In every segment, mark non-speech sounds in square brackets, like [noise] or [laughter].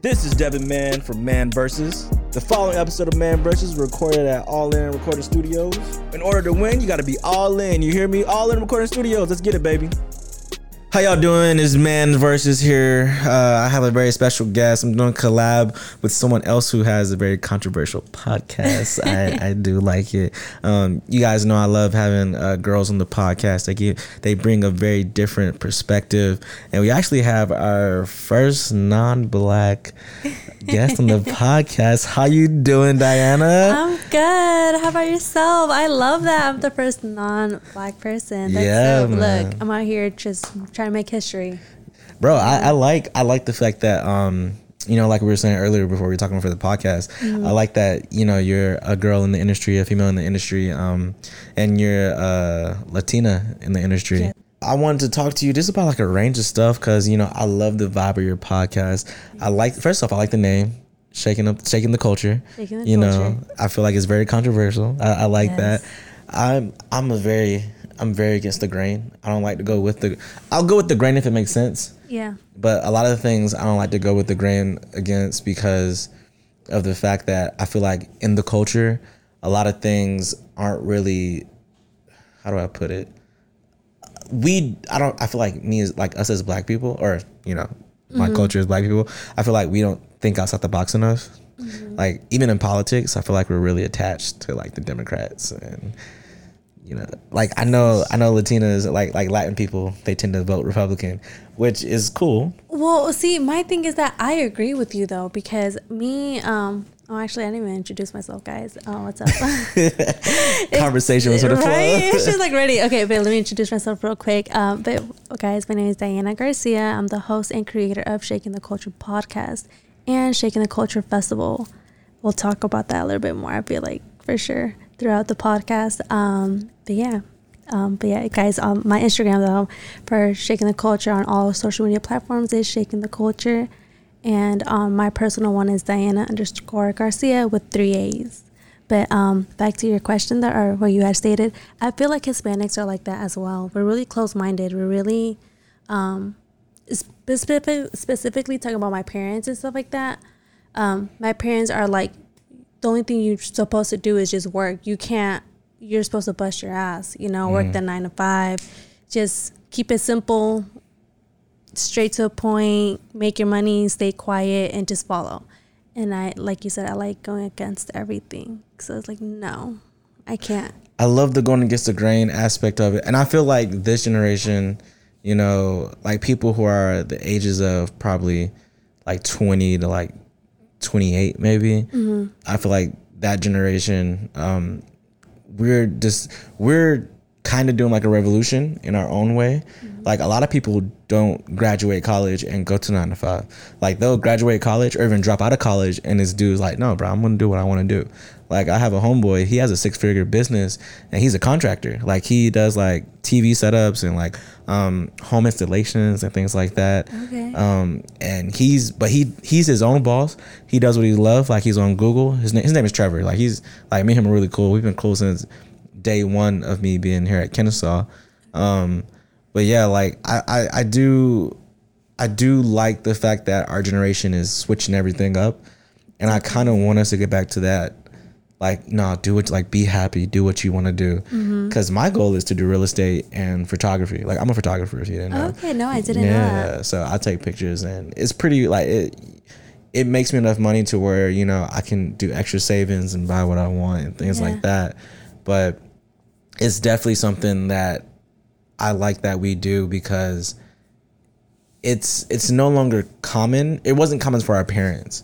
This is Devin Mann from Man Versus. The following episode of Man Versus recorded at All In Recording Studios. In order to win, you got to be all in. You hear me? All in Recording Studios. Let's get it, baby. How y'all doing? It's Man Versus here. Uh, I have a very special guest. I'm doing a collab with someone else who has a very controversial podcast. I, [laughs] I do like it. Um, you guys know I love having uh, girls on the podcast. They give, they bring a very different perspective, and we actually have our first non-black guest on the [laughs] podcast. How you doing, Diana? I'm good. How about yourself? I love that I'm the first non-black person. That's Yeah. Look, I'm out here just trying to make history. bro I, I like i like the fact that um you know like we were saying earlier before we were talking for the podcast Mm-hmm. i like that you know you're a girl in the industry a female in the industry um and you're uh latina in the industry Yeah. I wanted to talk to you just about like a range of stuff because you know I love the vibe of your podcast. I like first off I like the name, shaking up, shaking the culture. Shaking the you culture. know I feel like it's very controversial. I, I like Yes. that. I'm I'm a very I'm very against the grain. I don't like to go with the. I'll go with the grain if it makes sense. Yeah. But a lot of the things I don't like to go with the grain against because of the fact that I feel like in the culture, a lot of things aren't really. How do I put it? We I don't I feel like me as like us as black people or you know my mm-hmm. culture as black people I feel like we don't think outside the box enough. Mm-hmm. Like even in politics, I feel like we're really attached to like the Democrats and you know like i know i know latinas like like latin people they tend to vote republican which is cool Well, see, my thing is that I agree with you though because me, um, oh, actually, I didn't even introduce myself, guys. Oh, what's up? [laughs] conversation was sort of [laughs] right? She's like ready. Okay, but let me introduce myself real quick. Um, but guys, my name is Diana Garcia. I'm the host and creator of Shaking the Culture podcast and Shaking the Culture Festival. We'll talk about that a little bit more. I feel like for sure throughout the podcast. Um, but yeah. Um, but yeah, guys, um, my Instagram though for Shaking the Culture on all social media platforms is Shaking the Culture, and um, my personal one is Diana underscore Garcia with three A's. But um, back to your question that or what you had stated, I feel like Hispanics are like that as well. We're really close minded. We're really um, specific, specifically talking about my parents and stuff like that. Um, my parents are like, the only thing you're supposed to do is just work. You can't. You're supposed to bust your ass. You know, work the nine to five. Just keep it simple, straight to the point. Make your money. Stay quiet and just follow. And I, like you said, I like going against everything. So it's like, no, I can't. i love the going against the grain aspect of it and i feel like this generation you know like people who are the ages of probably like 20 to like 28 maybe i feel like that generation um we're just we're kind of doing like a revolution in our own way. Mm-hmm. Like a lot of people don't graduate college and go to nine to five. Like they'll graduate college or even drop out of college and this dude's like, no, bro, I'm gonna do what I want to do. Like I have a homeboy, he has a six figure business and he's a contractor. Like he does like TV setups and like um, home installations and things like that. Okay. Um, and he's but he he's his own boss. He does what he loves. Like he's on Google. His name his name is Trevor. Like he's like me and him are really cool. We've been cool since day one of me being here at Kennesaw. Um, but yeah, like I, I I do I do like the fact that our generation is switching everything up, and I kind of want us to get back to that. Like, no, do what like be happy, do what you want to do. Mm-hmm. Because my goal is to do real estate and photography. Like I'm a photographer, if you didn't know Okay, no, I didn't know yeah so i take pictures and it's pretty like it it makes me enough money to where you know i can do extra savings and buy what i want and things Yeah. like that but it's definitely something that i like that we do because it's it's no longer common it wasn't common for our parents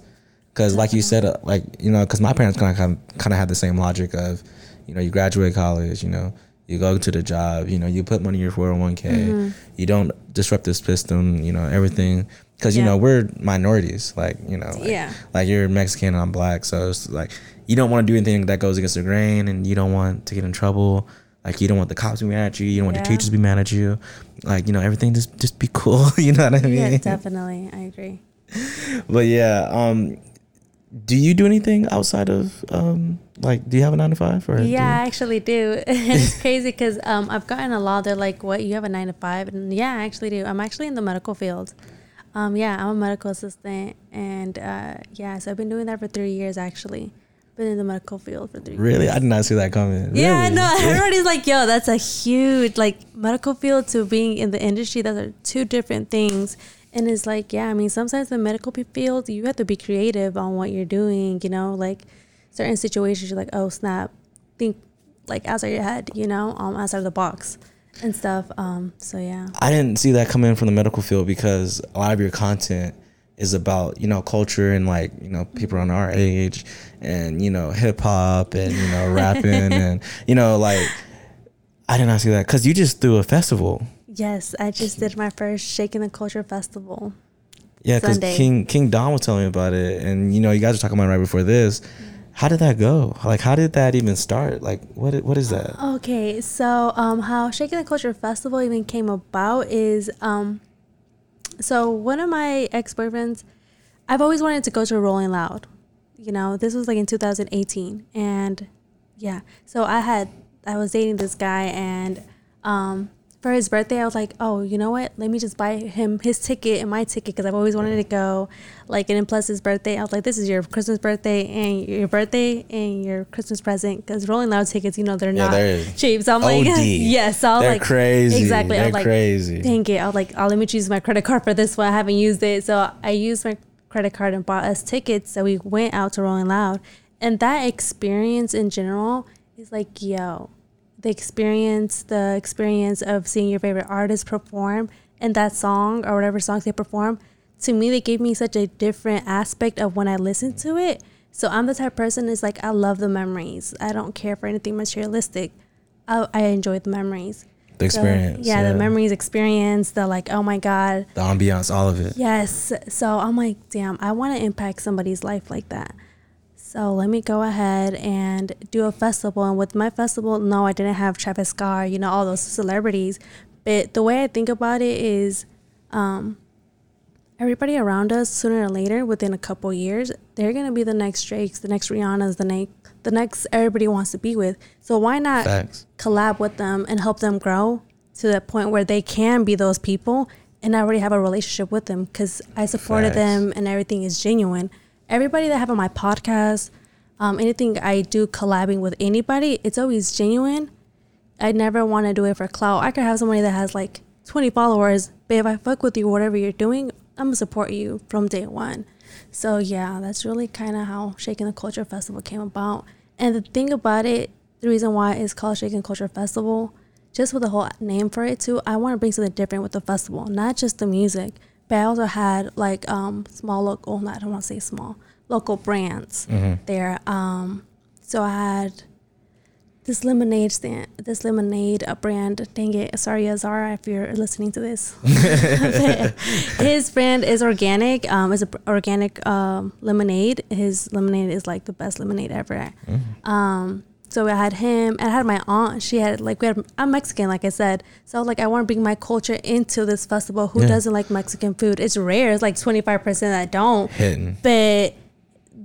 because like you said uh, like you know because my parents kind of kind of had the same logic of you know you graduate college you know you go to the job you know you put money in your 401k Mm-hmm. you don't disrupt the system you know everything because you Yeah. know we're minorities like you know like, Yeah. like you're mexican and i'm black so it's like you don't want to do anything that goes against the grain and you don't want to get in trouble like you don't want the cops to be mad at you you don't want Yeah. the teachers to be mad at you like you know everything just just be cool [laughs] you know what i mean Yeah, definitely. I agree. [laughs] but yeah, um, do you do anything outside of um, like? Do you have a nine to five or? Yeah, I actually do. [laughs] it's [laughs] crazy because um, I've gotten a lot. They're like, "What? You have a nine to five? And yeah, I actually do. I'm actually in the medical field. Um, yeah, I'm a medical assistant, and uh, yeah, so I've been doing that for three years actually. Been in the medical field for three. Really, years. I did not see that coming. Yeah, Really? no, [laughs] everybody's like, yo, that's a huge like medical field to being in the industry. Those are two different things. And it's like, yeah, I mean, sometimes the medical field, you have to be creative on what you're doing, you know, like certain situations, you're like, oh, snap, think like outside your head, you know, um, outside of the box and stuff. Um, so yeah. I didn't see that coming from the medical field because a lot of your content is about you know culture and like you know people on our age and you know hip hop and you know [laughs] rapping and you know like I did not see that because you just threw a festival. Yes, I just did my first Shaking the Culture Festival. Yeah, because King King Don was telling me about it, and you know you guys were talking about it right before this. How did that go? Like, how did that even start? Like, what what is that? Okay, so um, how Shaking the Culture Festival even came about is um, so one of my ex boyfriends, I've always wanted to go to Rolling Loud. You know, this was like in 2018, and yeah, so I had I was dating this guy, and um, for his birthday, I was like, oh, you know what? Let me just buy him his ticket and my ticket because I've always wanted to go. Like, and then plus his birthday, I was like, this is your Christmas birthday and your birthday and your Christmas present because Rolling Loud tickets, you know, they're Yeah, not they're cheap. So I'm like, [laughs] yes. So I was They're like, crazy. Exactly. I They're was like, crazy. Dang it. I was like, oh, let me choose my credit card for this one. I haven't used it. So I used my credit card and bought us tickets. So we went out to Rolling Loud. And that experience in general is like, yo, the experience, the experience of seeing your favorite artist perform and that song or whatever songs they perform, to me, they gave me such a different aspect of when I listened to it. So I'm the type of person is like, I love the memories. I don't care for anything materialistic. I, I enjoy the memories. The So, experience. yeah, the memories experience, the like, oh my God. the ambiance, all of it. Yes. So I'm like, damn, I want to impact somebody's life like that. So let me go ahead and do a festival. And with my festival, no, I didn't have Travis Scott, you know, all those celebrities. But the way I think about it is, um, everybody around us, sooner or later, within a couple years, they're gonna be the next Drakes, the next Rihanna's, the next, the next everybody wants to be with. So why not Facts. collab with them and help them grow to the point where they can be those people and I already have a relationship with them because I supported Facts. them and everything is genuine. Everybody that have on my podcast, um, anything I do collabing with anybody, it's always genuine. I never want to do it for clout. I could have somebody that has like 20 followers, but if I fuck with you, whatever you're doing, I'm gonna support you from day one. So yeah, that's really kind of how Shaking the Culture Festival came about. And the thing about it, the reason why it's called Shaking Culture Festival, just with the whole name for it too, I want to bring something different with the festival, not just the music, but I also had like um small local, not I don't want to say small, local brands there. Um, so I had this lemonade stand, this lemonade uh, brand. Dang it, sorry Azara if you're listening to this. [laughs] His brand is organic. Um, it's a b- organic um, lemonade. His lemonade is like the best lemonade ever. Um, so I had him, and I had my aunt. She had like we had. I'm Mexican, like I said. So like I want to bring my culture into this festival. Who Yeah. doesn't like Mexican food? It's rare. It's like 25 percent that don't. Hitting. But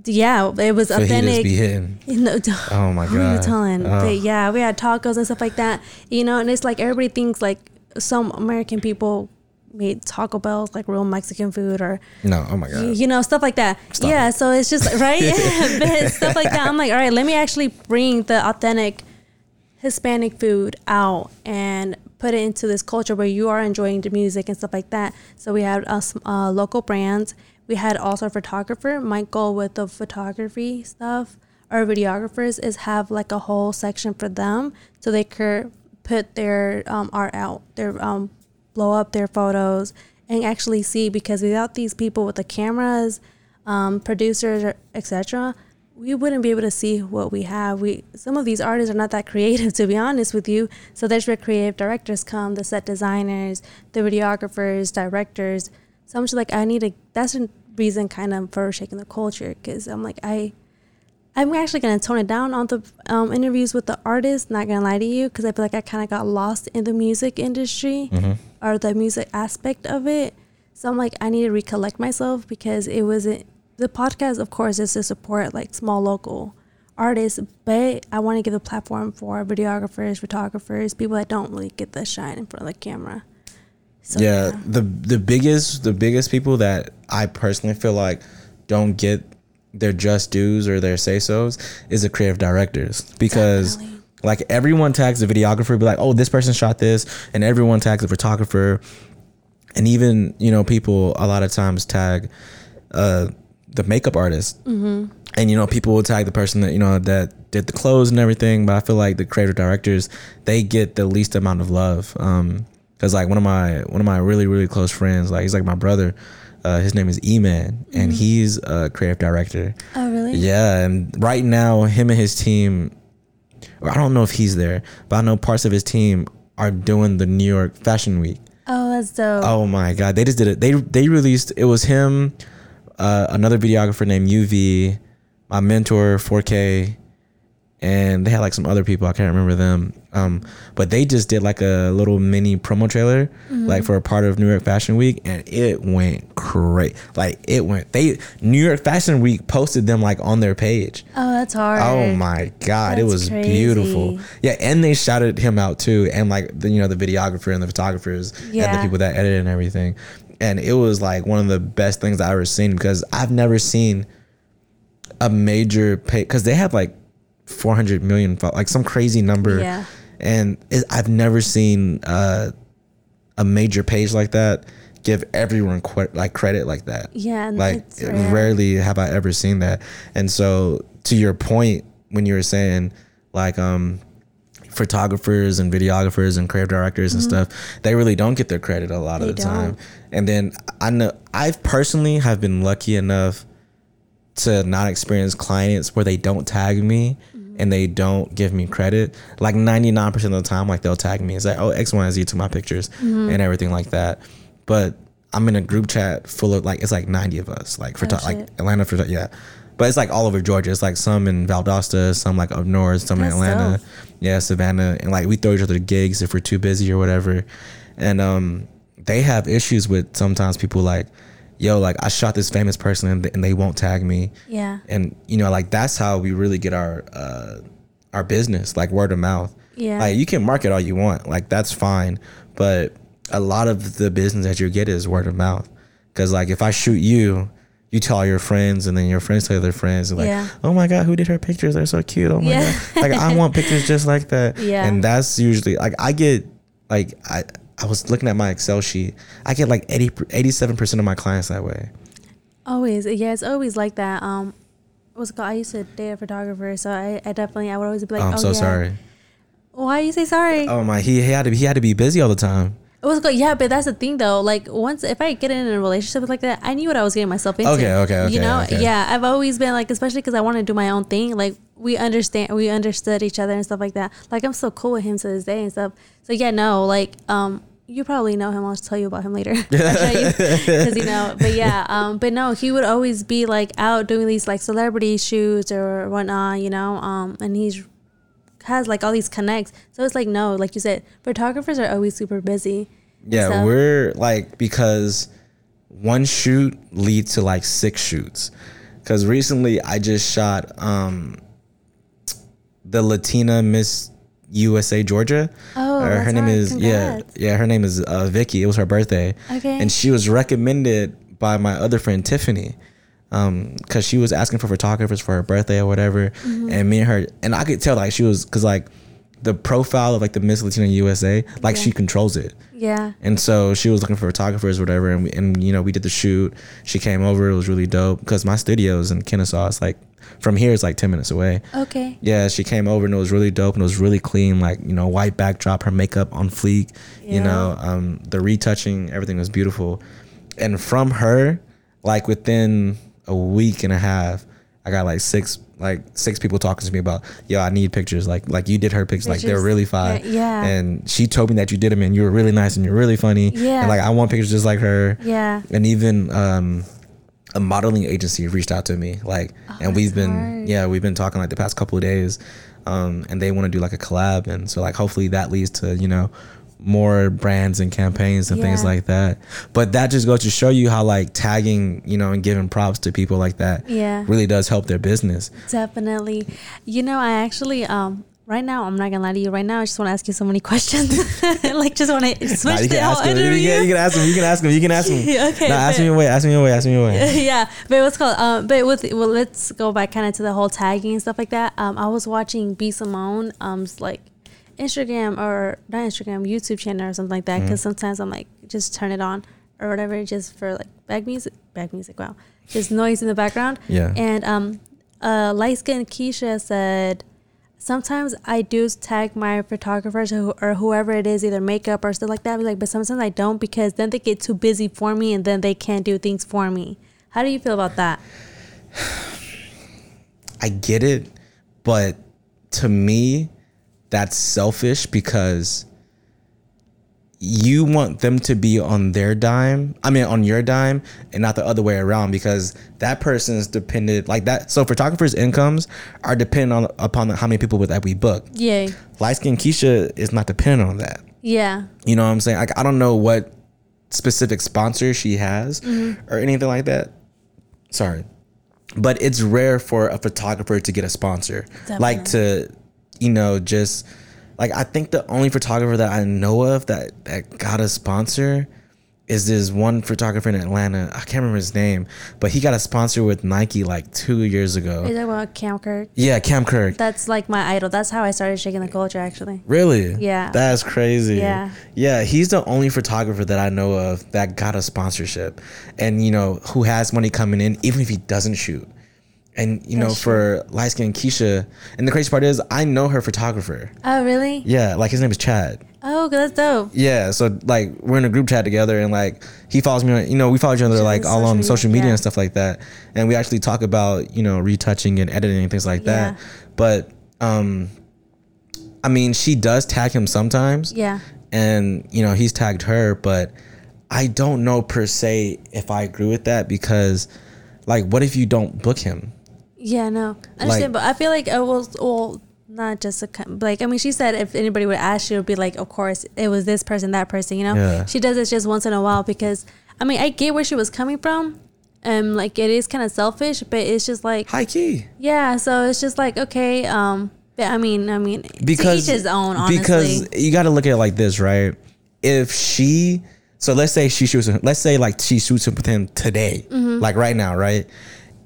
yeah, it was Fajitas authentic. be hitting. No, [laughs] Oh my god. who are you telling? Oh. But yeah, we had tacos and stuff like that. You know, and it's like everybody thinks like some American people made Taco Bell's like real Mexican food or No, oh my god. you know stuff like that. Stop yeah, it. so it's just [laughs] right, [laughs] [laughs] stuff like that. I'm like, all right, let me actually bring the authentic Hispanic food out and put it into this culture where you are enjoying the music and stuff like that. So we had us uh, local brands. We had also a photographer. My goal with the photography stuff or videographers is have like a whole section for them so they could put their um, art out, their um, blow up their photos and actually see because without these people with the cameras, um, producers, etc., we wouldn't be able to see what we have. We some of these artists are not that creative, [laughs] to be honest with you. So that's where creative directors come, the set designers, the videographers, directors. So I'm just like, I need a. That's a reason, kind of, for shaking the culture, because I'm like, I, I'm actually gonna tone it down on the um, interviews with the artists. Not gonna lie to you, because I feel like I kind of got lost in the music industry or the music aspect of it. So I'm like, I need to recollect myself because it wasn't the podcast. Of course, is to support like small local artists, but I want to give a platform for videographers, photographers, people that don't really get the shine in front of the camera. So, yeah, the the biggest the biggest people that I personally feel like don't get their just dues or their say so's is the creative directors because Definitely. like everyone tags the videographer, be like, oh, this person shot this, and everyone tags the photographer, and even you know people a lot of times tag uh, the makeup artist, mm-hmm. and you know people will tag the person that you know that did the clothes and everything. But I feel like the creative directors they get the least amount of love. Um, Cause like one of my one of my really really close friends, like he's like my brother. Uh, his name is E Man, and he's a creative director. Oh, really? Yeah, and right now, him and his team, I don't know if he's there, but I know parts of his team are doing the New York Fashion Week. Oh, that's dope. Oh my god, they just did it. They they released it was him, uh, another videographer named UV, my mentor 4K, and they had like some other people I can't remember them. Um, but they just did like a little mini promo trailer, like for a part of New York Fashion Week, and it went great. Like it went. They New York Fashion Week posted them like on their page. Oh, that's hard. Oh my god, it was crazy. beautiful. Yeah, and they shouted him out too, and like the you know the videographer and the photographers and the people that edited and everything. And it was like one of the best things I ever seen because I've never seen a major pay because they have like 400 million like some crazy number Yeah. and it, I've never seen uh, a major page like that give everyone qu- like credit like that Yeah, like rarely have I ever seen that. And so to your point when you were saying like um photographers and videographers and creative directors and stuff, they really don't get their credit a lot of Mm-hmm. The time. don't. And then I know I've personally have been lucky enough to not experience clients where they don't tag me Mm-hmm. And they don't give me credit. Like 99% of the time, like they'll tag me. It's like, oh, X, Y, and Z to my pictures Mm-hmm. and everything like that. But I'm in a group chat full of like, it's like 90 of us, like for Oh, like. Atlanta, for yeah. But it's like all over Georgia. It's like some in Valdosta, some like up north, some That's in Atlanta, dope. yeah, Savannah, and like we throw each other gigs if we're too busy or whatever. And um, they have issues with sometimes people like, yo, like I shot this famous person and, and they won't tag me Yeah. and you know like that's how we really get our uh our business like word of mouth Yeah. like you can market all you want like that's fine but a lot of the business that you get is word of mouth because like if i shoot you you tell all your friends and then your friends tell their friends and like Yeah. oh my god who did her pictures they're so cute oh my Yeah. god like i want pictures just like that [laughs] Yeah. and that's usually like i get like i i was looking at my excel sheet i get like 80 87% of my clients that way Always, yeah, it's always like that. Um, what's it called? I used to date a photographer, so I, I definitely, I would always be like, oh, i'm oh, so yeah. sorry Why you say sorry? oh my he, he had to be he had to be busy all the time It was called? Yeah, but that's the thing though. Like once, if I get in a relationship like that, I knew what I was getting myself into. Okay, okay, okay, You know, okay. yeah, I've always been like, especially because I want to do my own thing. Like we understand, we understood each other and stuff like that. Like I'm so cool with him to this day and stuff. So yeah, no, like um. You probably know him. I'll tell you about him later. [laughs] Because you know, but yeah, um, but no, he would always be like out doing these like celebrity shoots or whatnot, you know, um, and he's has like all these connects. So it's like no, like you said, photographers are always super busy. Yeah, So- we're like because one shoot leads to like six shoots. Cause recently I just shot um the Latina Miss USA Georgia. Oh, Or her that's name hard. is yeah Congrats. yeah her name is uh, Vicky. It was her birthday. Okay. And she was recommended by my other friend Tiffany. Um, cause she was asking for photographers for her birthday or whatever, Mm-hmm. and me and her, and I could tell like she was, cause like the profile of like the Miss Latina USA, like Yeah. she controls it. Yeah. And so she was looking for photographers, or whatever, and we, and you know we did the shoot. She came over. It was really dope because my studio is in Kennesaw. It's like from here, it's like ten minutes away. Okay. Yeah, she came over and it was really dope and it was really clean. Like you know, white backdrop, her makeup on fleek. Yeah. You know, um, the retouching, everything was beautiful. And from her, like within a week and a half, I got like six like six people talking to me about, yo, I need pictures. Like like you did her pictures, like they're really fine. Yeah, yeah. And she told me that you did them and you were really nice and you're really funny. Yeah. And like I want pictures just like her. Yeah. And even um a modeling agency reached out to me like and we've been Oh, hard. yeah we've been talking like the past couple of days um and they want to do like a collab and so like hopefully that leads to you know more brands and campaigns and things like that but that just goes to show you how like tagging you know and giving props to people like that Yeah. really does help their business Definitely. You know, I actually um right now, I'm not gonna lie to you. Right now, I just want to ask you so many [laughs] questions. [laughs] like, just want to switch Nah, you the whole ask him. You can, you can ask him. You can ask him. You can ask him. [laughs] okay. Nah, ask me away. Ask me away. Ask me away. yeah, but what's called? Um, but with well, let's go back kind of to the whole tagging and stuff like that. Um, I was watching B Simone, Um, like Instagram or not Instagram, YouTube channel or something like that. Mm-hmm. Because sometimes I'm like, just turn it on or whatever, just for like back music, back music. Wow, just noise in the background. Yeah. And um, uh, light skin Keisha said. Sometimes I do tag my photographers or, or whoever it is, either makeup or stuff like that. Like, but sometimes I don't because then they get too busy for me, and then they can't do things for me. How do you feel about that? [sighs] I get it, but to me, that's selfish because you want them to be on their dime. I mean, on your dime, and not the other way around because that person's dependent like that. So photographers' incomes are dependent on upon how many people that we book. Yeah, Light skin Keisha is not dependent on that. yeah, You know what I'm saying? Like I don't know what specific sponsor she has mm-hmm. or anything like that. Sorry. But it's rare for a photographer to get a sponsor. Like to, you know, just like I think the only photographer that I know of that that got a sponsor is this one photographer in Atlanta. I can't remember his name, but he got a sponsor with Nike like 2 years ago. Is that about Cam Kirk? Yeah, Cam Kirk. That's like my idol. That's how I started shaking the culture, actually. Really? Yeah. That's crazy. Yeah. Yeah, he's the only photographer that I know of that got a sponsorship and you know, who has money coming in even if he doesn't shoot. And you know, That's for light skin Keisha, and the crazy part is I know her photographer. Oh, really? Yeah, like his name is Chad. Oh, that's dope. Yeah, so like we're in a group chat together, and like he follows me on, you know, we follow each other like all on social media yeah. and stuff like that, and we actually talk about you know retouching and editing and things like that. Yeah. But um, I mean, she does tag him sometimes, Yeah. and you know he's tagged her, but I don't know per se if I agree with that because, like, what if you don't book him? Yeah, no. I understand, but I feel like it was, all not just a, like, I mean, she said if anybody would ask, she would be like, of course, it was this person, that person, you know? Yeah. She does it just once in a while because, I mean, I get where she was coming from. Um, like, it is kind of selfish, but it's just like, High key. yeah, so it's just like, okay, um, but I mean, I mean, because to each his own, honestly. because you got to look at it like this, right? If she, so let's say she shoots, him, let's say like she shoots him with him today, Mm-hmm. like right now, right?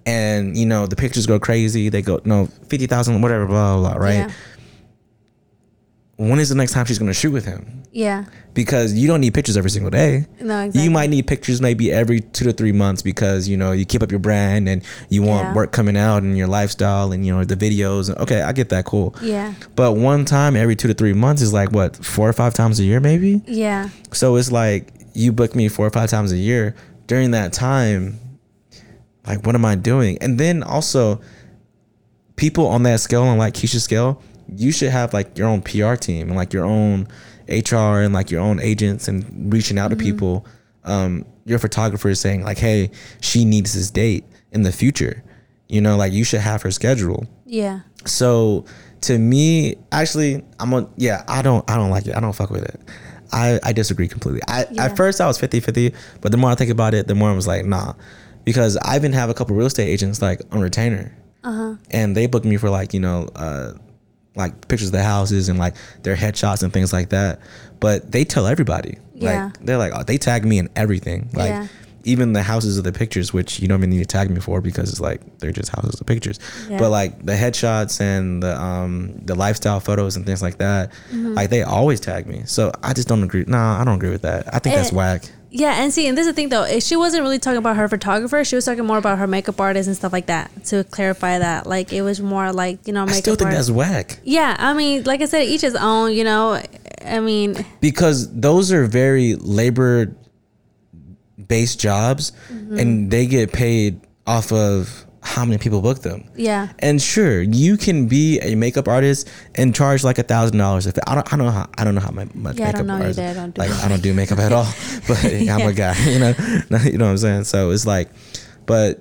And you know the pictures go crazy. They go no fifty thousand, whatever, blah blah blah, right? Yeah. When is the next time she's gonna shoot with him? Yeah. Because you don't need pictures every single day. No, exactly. You might need pictures maybe every two to three months because you know you keep up your brand and you want Yeah. work coming out and your lifestyle and you know the videos. Okay, I get that, cool. Yeah. But one time every two to three months is like what four or five times a year, maybe. Yeah. So it's like you book me four or five times a year. During that time, like what am I doing? And then also, people on that scale, on like Keisha's scale, you should have like your own PR team and like your own HR and like your own agents and reaching out to people. Um, your photographer is saying like, hey, she needs this date in the future. You know, like you should have her schedule. Yeah. So to me, actually, I'm on. Yeah, I don't. I don't like it. I don't fuck with it. I, I disagree completely. I Yeah. at first I was 50-50, but the more I think about it, the more I was like, nah, because I even have a couple real estate agents like on retainer, Uh-huh. and they book me for like you know, uh, like pictures of the houses and like their headshots and things like that. But they tell everybody. Yeah. Like they're like, oh, they tag me in everything. Like Yeah. even the houses of the pictures, which you don't even need to tag me for because it's like they're just houses of pictures. Yeah. But like the headshots and the um the lifestyle photos and things like that, Mm-hmm. like they always tag me. So I just don't agree. Nah, I don't agree with that. I think that's Eh, whack. Yeah, and see, and this is the thing though, she wasn't really talking about her photographer. She was talking more about her makeup artist and stuff like that. To clarify that, like it was more like you know I makeup. still think artist. that's whack yeah. I mean, like I said, each his own. You know, I mean, because those are very labor based jobs Mm-hmm. and they get paid off of how many people book them. yeah, And sure, you can be a makeup artist and charge like a thousand dollars. If I don't, I don't know how I don't know how much Yeah, I makeup don't know artists- either. I don't do like I don't do makeup at all. [laughs] But I'm a guy, you know, [laughs] you know what I'm saying. So it's like, but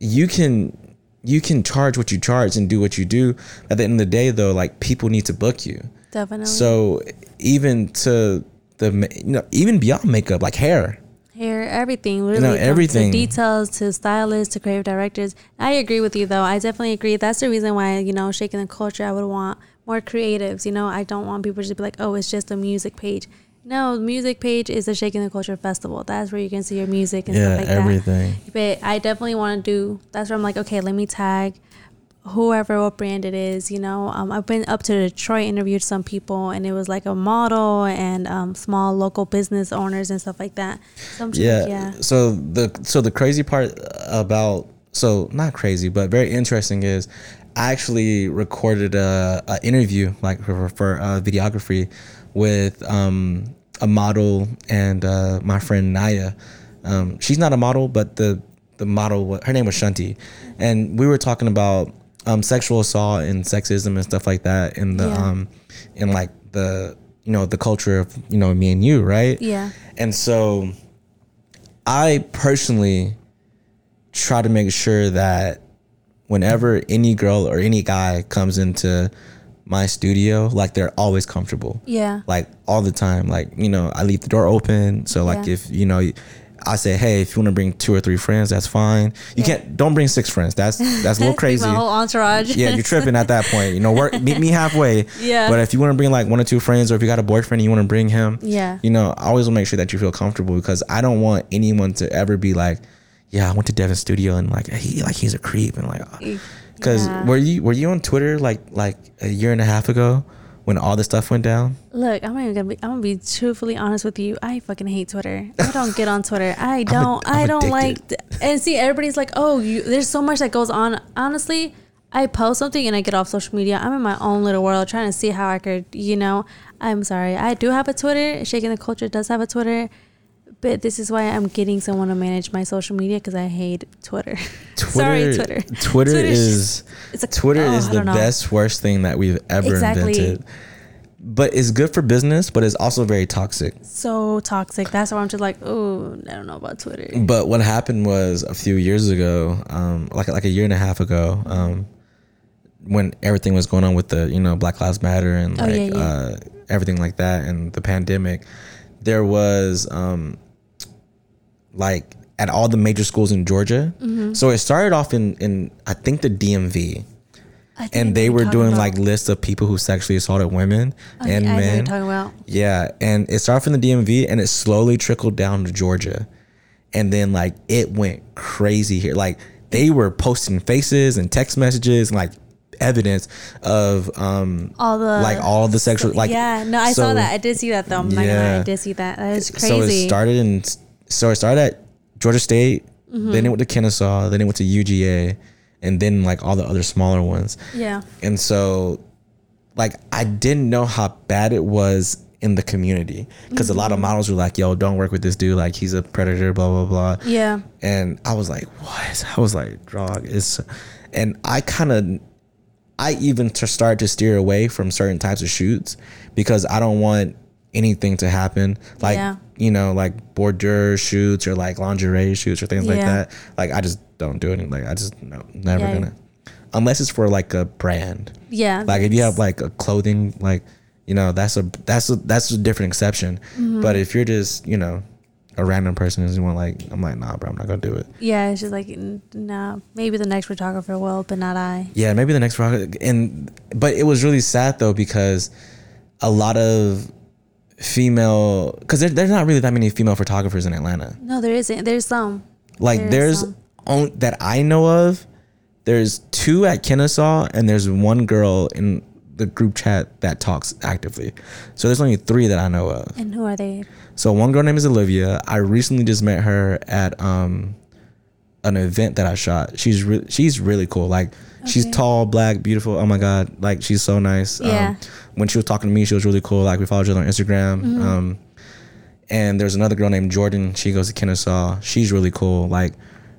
you can you can charge what you charge and do what you do. At the end of the day, though, like people need to book you. definitely. So even to the you know even beyond makeup, like hair, hair, everything, literally from- everything. to details to stylists to creative directors. I agree with you though. I definitely agree. That's the reason why you know shaking the culture. I would want more creatives. You know, I don't want people to be like, oh, it's just a music page. No, music page is the Shaking the Culture Festival. That's where you can see your music and Yeah, stuff like that. everything. But I definitely want to do. That's where I'm like, okay, let me tag whoever what brand it is. You know, um, I've been up to Detroit, interviewed some people, and it was like a model and um, small local business owners and stuff like that. So yeah. yeah, So the so the crazy part about so not crazy, but very interesting is I actually recorded a, a interview like for, for uh, videography with um, a model and uh, my friend Naya. Um, she's not a model, but the the model her name was Shanti, and we were talking about um, sexual assault and sexism and stuff like that in the Yeah. um in like the you know the culture of you know me and you right Yeah. and so I personally try to make sure that whenever any girl or any guy comes into my studio, like they're always comfortable. yeah, Like all the time. Like, you know, I leave the door open. So like Yeah. if, you know, I say, hey, if you want to bring two or three friends, that's fine. You Yeah. can't don't bring six friends. That's that's a little [laughs] crazy. My whole entourage. yeah, you're tripping at that point. You know, work meet me halfway. Yeah. But if you want to bring like one or two friends, or if you got a boyfriend and you want to bring him, Yeah. you know, I always to make sure that you feel comfortable because I don't want anyone to ever be like, yeah, I went to Devin's studio and like he like he's a creep and like, uh, because Yeah. were you were you on Twitter like like a year and a half ago when all this stuff went down? Look, I'm not even gonna be. I'm gonna be truthfully honest with you. I fucking hate Twitter. I don't get on Twitter. I [laughs] don't. I'm I don't like. addicted. And see, everybody's like, "Oh, you." There's so much that goes on. Honestly, I post something and I get off social media. I'm in my own little world, trying to see how I could. You know, I'm sorry. I do have a Twitter. Shaking the Culture does have a Twitter. But this is why I'm getting someone to manage my social media because I hate Twitter. [laughs] Sorry, Twitter. Twitter is It's a, Twitter oh, is the best worst thing that we've ever Exactly. invented. But it's good for business, but it's also very toxic. So toxic. That's why I'm just like, oh, I don't know about Twitter. But what happened was a few years ago, um, like like a year and a half ago, um, when everything was going on with the you know Black Lives Matter and Oh, like yeah, yeah. Uh, everything like that and the pandemic, there was um, like at all the major schools in Georgia. Mm-hmm. So it started off in in I think the DMV. Think And they were doing about. like lists of people who sexually assaulted women Oh, and I know men. you're talking about. Yeah, and it started from the DMV and it slowly trickled down to Georgia. And then like it went crazy here. Like they were posting faces and text messages and like evidence of um all the like all the sexual like yeah no i so- saw that i did see that though i'm gonna Yeah. i did see that that is crazy so it started in so I started at Georgia State, Mm-hmm. then it went to Kennesaw, then it went to UGA, and then like all the other smaller ones. yeah And so, like, I didn't know how bad it was in the community because a lot Mm-hmm. of models were like, "Yo, don't work with this dude. Like, he's a predator." Blah blah blah. yeah And I was like, "What?" I was like, "Dog." is," and I kind of, I even to start to steer away from certain types of shoots because I don't want anything to happen. Like, Yeah. you know, like boudoir shoots or like lingerie shoots or things like that. Like, I just don't do it. Like, I just no, never Yeah. gonna. Unless it's for like a brand yeah like if you have like a clothing like you know that's a that's a that's a different exception Mm-hmm. but if you're just you know a random person who's want like i'm like nah bro i'm not gonna do it yeah it's just like nah maybe the next photographer will but not i yeah maybe the next rocket and but it was really sad though because a lot of female because there, there's not really that many female photographers in atlanta no there isn't there's some like There there's some. on, that i know of there's two at kennesaw and there's one girl in the group chat that talks actively so there's only three that i know of and who are they So one girl name is Olivia. I recently just met her at um an event that I shot. She's re- she's really cool. Like she's tall, black, beautiful. Oh my god, like she's so nice. Yeah. Um, when she was talking to me, she was really cool. Like we followed each other on Instagram. Mm-hmm. Um, and there's another girl named Jordan. She goes to Kennesaw. She's really cool. Like,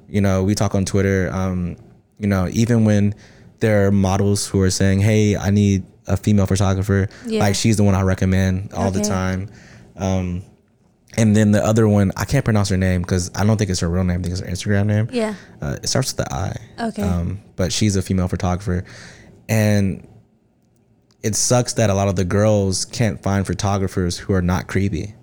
you know, we talk on Twitter. Um, you know, even when there are models who are saying, "Hey, I need a female photographer," Yeah. like she's the one I recommend all the time. Um, and then the other one, I can't pronounce her name because I don't think it's her real name. I think it's her Instagram name. yeah Uh, it starts with the I. Okay. Um, but she's a female photographer, and it sucks that a lot of the girls can't find photographers who are not creepy.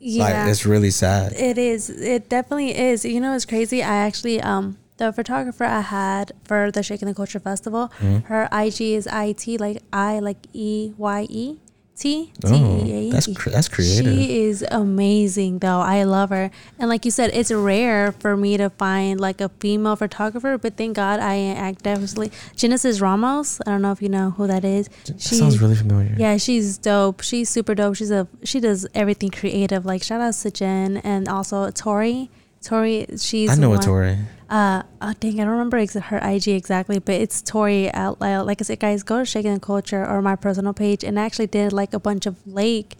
Yeah. Like it's really sad. It is. It definitely is. You know, it's crazy. I actually um the photographer I had for the Shaking the Culture Festival, mm-hmm. her IG is IT like I like E Y E T T oh, E A. That's cr- that's creative. She is amazing though. I love her. And like you said, it's rare for me to find like a female photographer, but thank God I actively Genesis Ramos. I don't know if you know who that is. She sounds really familiar. Yeah, she's dope. She's super dope. She's a she does everything creative. Like shout out to Jen and also Tori. Tori, she's I know a Tori uh oh, dang i don't remember ex- her ig exactly but it's tori out like i said guys go to shaking the culture or my personal page and I actually did like a bunch of lake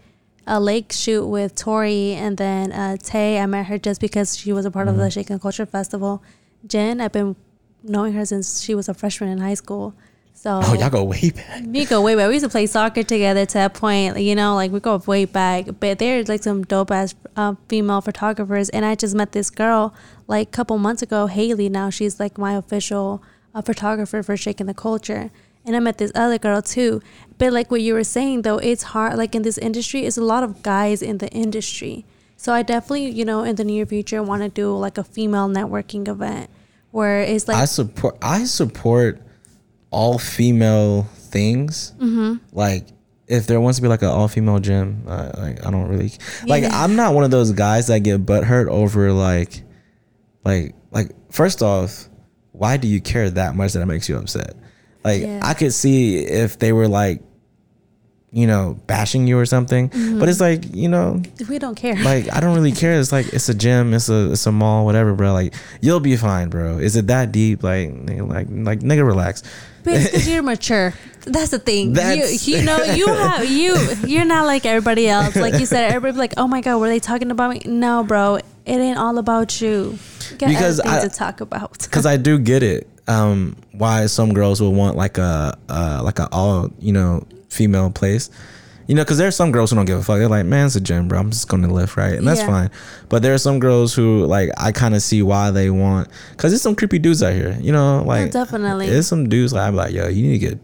a lake shoot with tori and then uh tay i met her just because she was a part mm-hmm. of the mm-hmm. shaking culture festival jen i've been knowing her since she was a freshman in high school so oh, y'all go way back. We go way back. We used to play soccer together to that point, you know, like we go way back. But there's like some dope ass uh, female photographers, and I just met this girl like a couple months ago, Haley. Now she's like my official uh, photographer for Shaking the Culture. And I met this other girl too. But like what you were saying though, it's hard. Like in this industry, it's a lot of guys in the industry. So I definitely, you know, in the near future, want to do like a female networking event where it's like I support. I support all female things. Mm-hmm. Like if there wants to be like an all female gym, uh, like I don't really like. Yeah. I'm not one of those guys that get butt hurt over like, like, like. First off, why do you care that much that it makes you upset? Like yeah. I could see if they were like you know, bashing you or something. Mm-hmm. But it's like, you know, we don't care. Like I don't really care. It's like it's a gym, it's a it's a mall, whatever, bro. Like you'll be fine, bro. Is it that deep? Like like like nigga, relax. Because you're mature. That's the thing. That's you, you know, you [laughs] have you you're not like everybody else. Like you said, everybody like, oh my god, were they talking about me? No, bro, it ain't all about you. you got because I, to talk about. Because I do get it. Um, why some girls will want like a uh, like a all you know female place. You know, because there's some girls who don't give a fuck. They're like, man, it's a gym, bro. I'm just going to lift, right? And that's yeah. fine. But there are some girls who, like, I kind of see why they want, because there's some creepy dudes out here, you know? Like, definitely. There's some dudes, like, I'm like, yo, you need to get,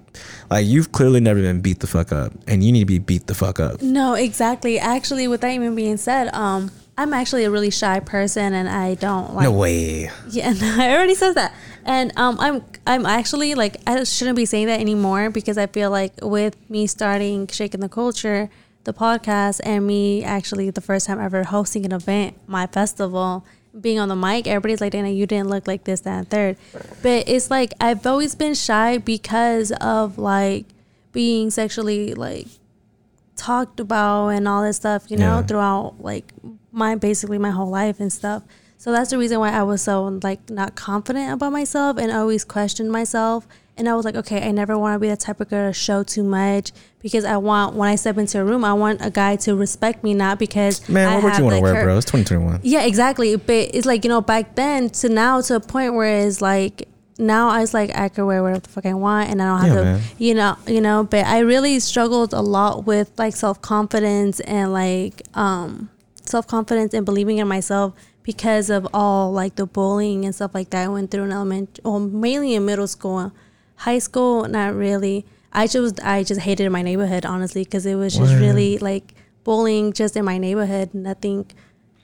like, you've clearly never been beat the fuck up, and you need to be beat the fuck up. No, exactly. Actually, with that even being said, um, I'm actually a really shy person, and I don't like. No way. Yeah, no, [laughs] I already said that. And um, I'm I'm actually like I shouldn't be saying that anymore because I feel like with me starting shaking the culture, the podcast, and me actually the first time ever hosting an event, my festival, being on the mic, everybody's like, Dana, you didn't look like this, that, and third. But it's like I've always been shy because of like being sexually like talked about and all this stuff, you know, yeah. throughout like my basically my whole life and stuff. So that's the reason why I was so like not confident about myself and always questioned myself. And I was like, okay, I never want to be the type of girl to show too much because I want when I step into a room, I want a guy to respect me, not because man, what would you want to wear, bro? It's 2021. Yeah, exactly. But it's like you know, back then to now to a point where it's like now I was like I could wear whatever the fuck I want and I don't have yeah, to man. you know you know but I really struggled a lot with like self confidence and like um self confidence and believing in myself because of all like the bullying and stuff like that I went through in elementary, well, mainly in middle school, high school, not really. I just I just hated my neighborhood honestly because it was just really like bullying just in my neighborhood, nothing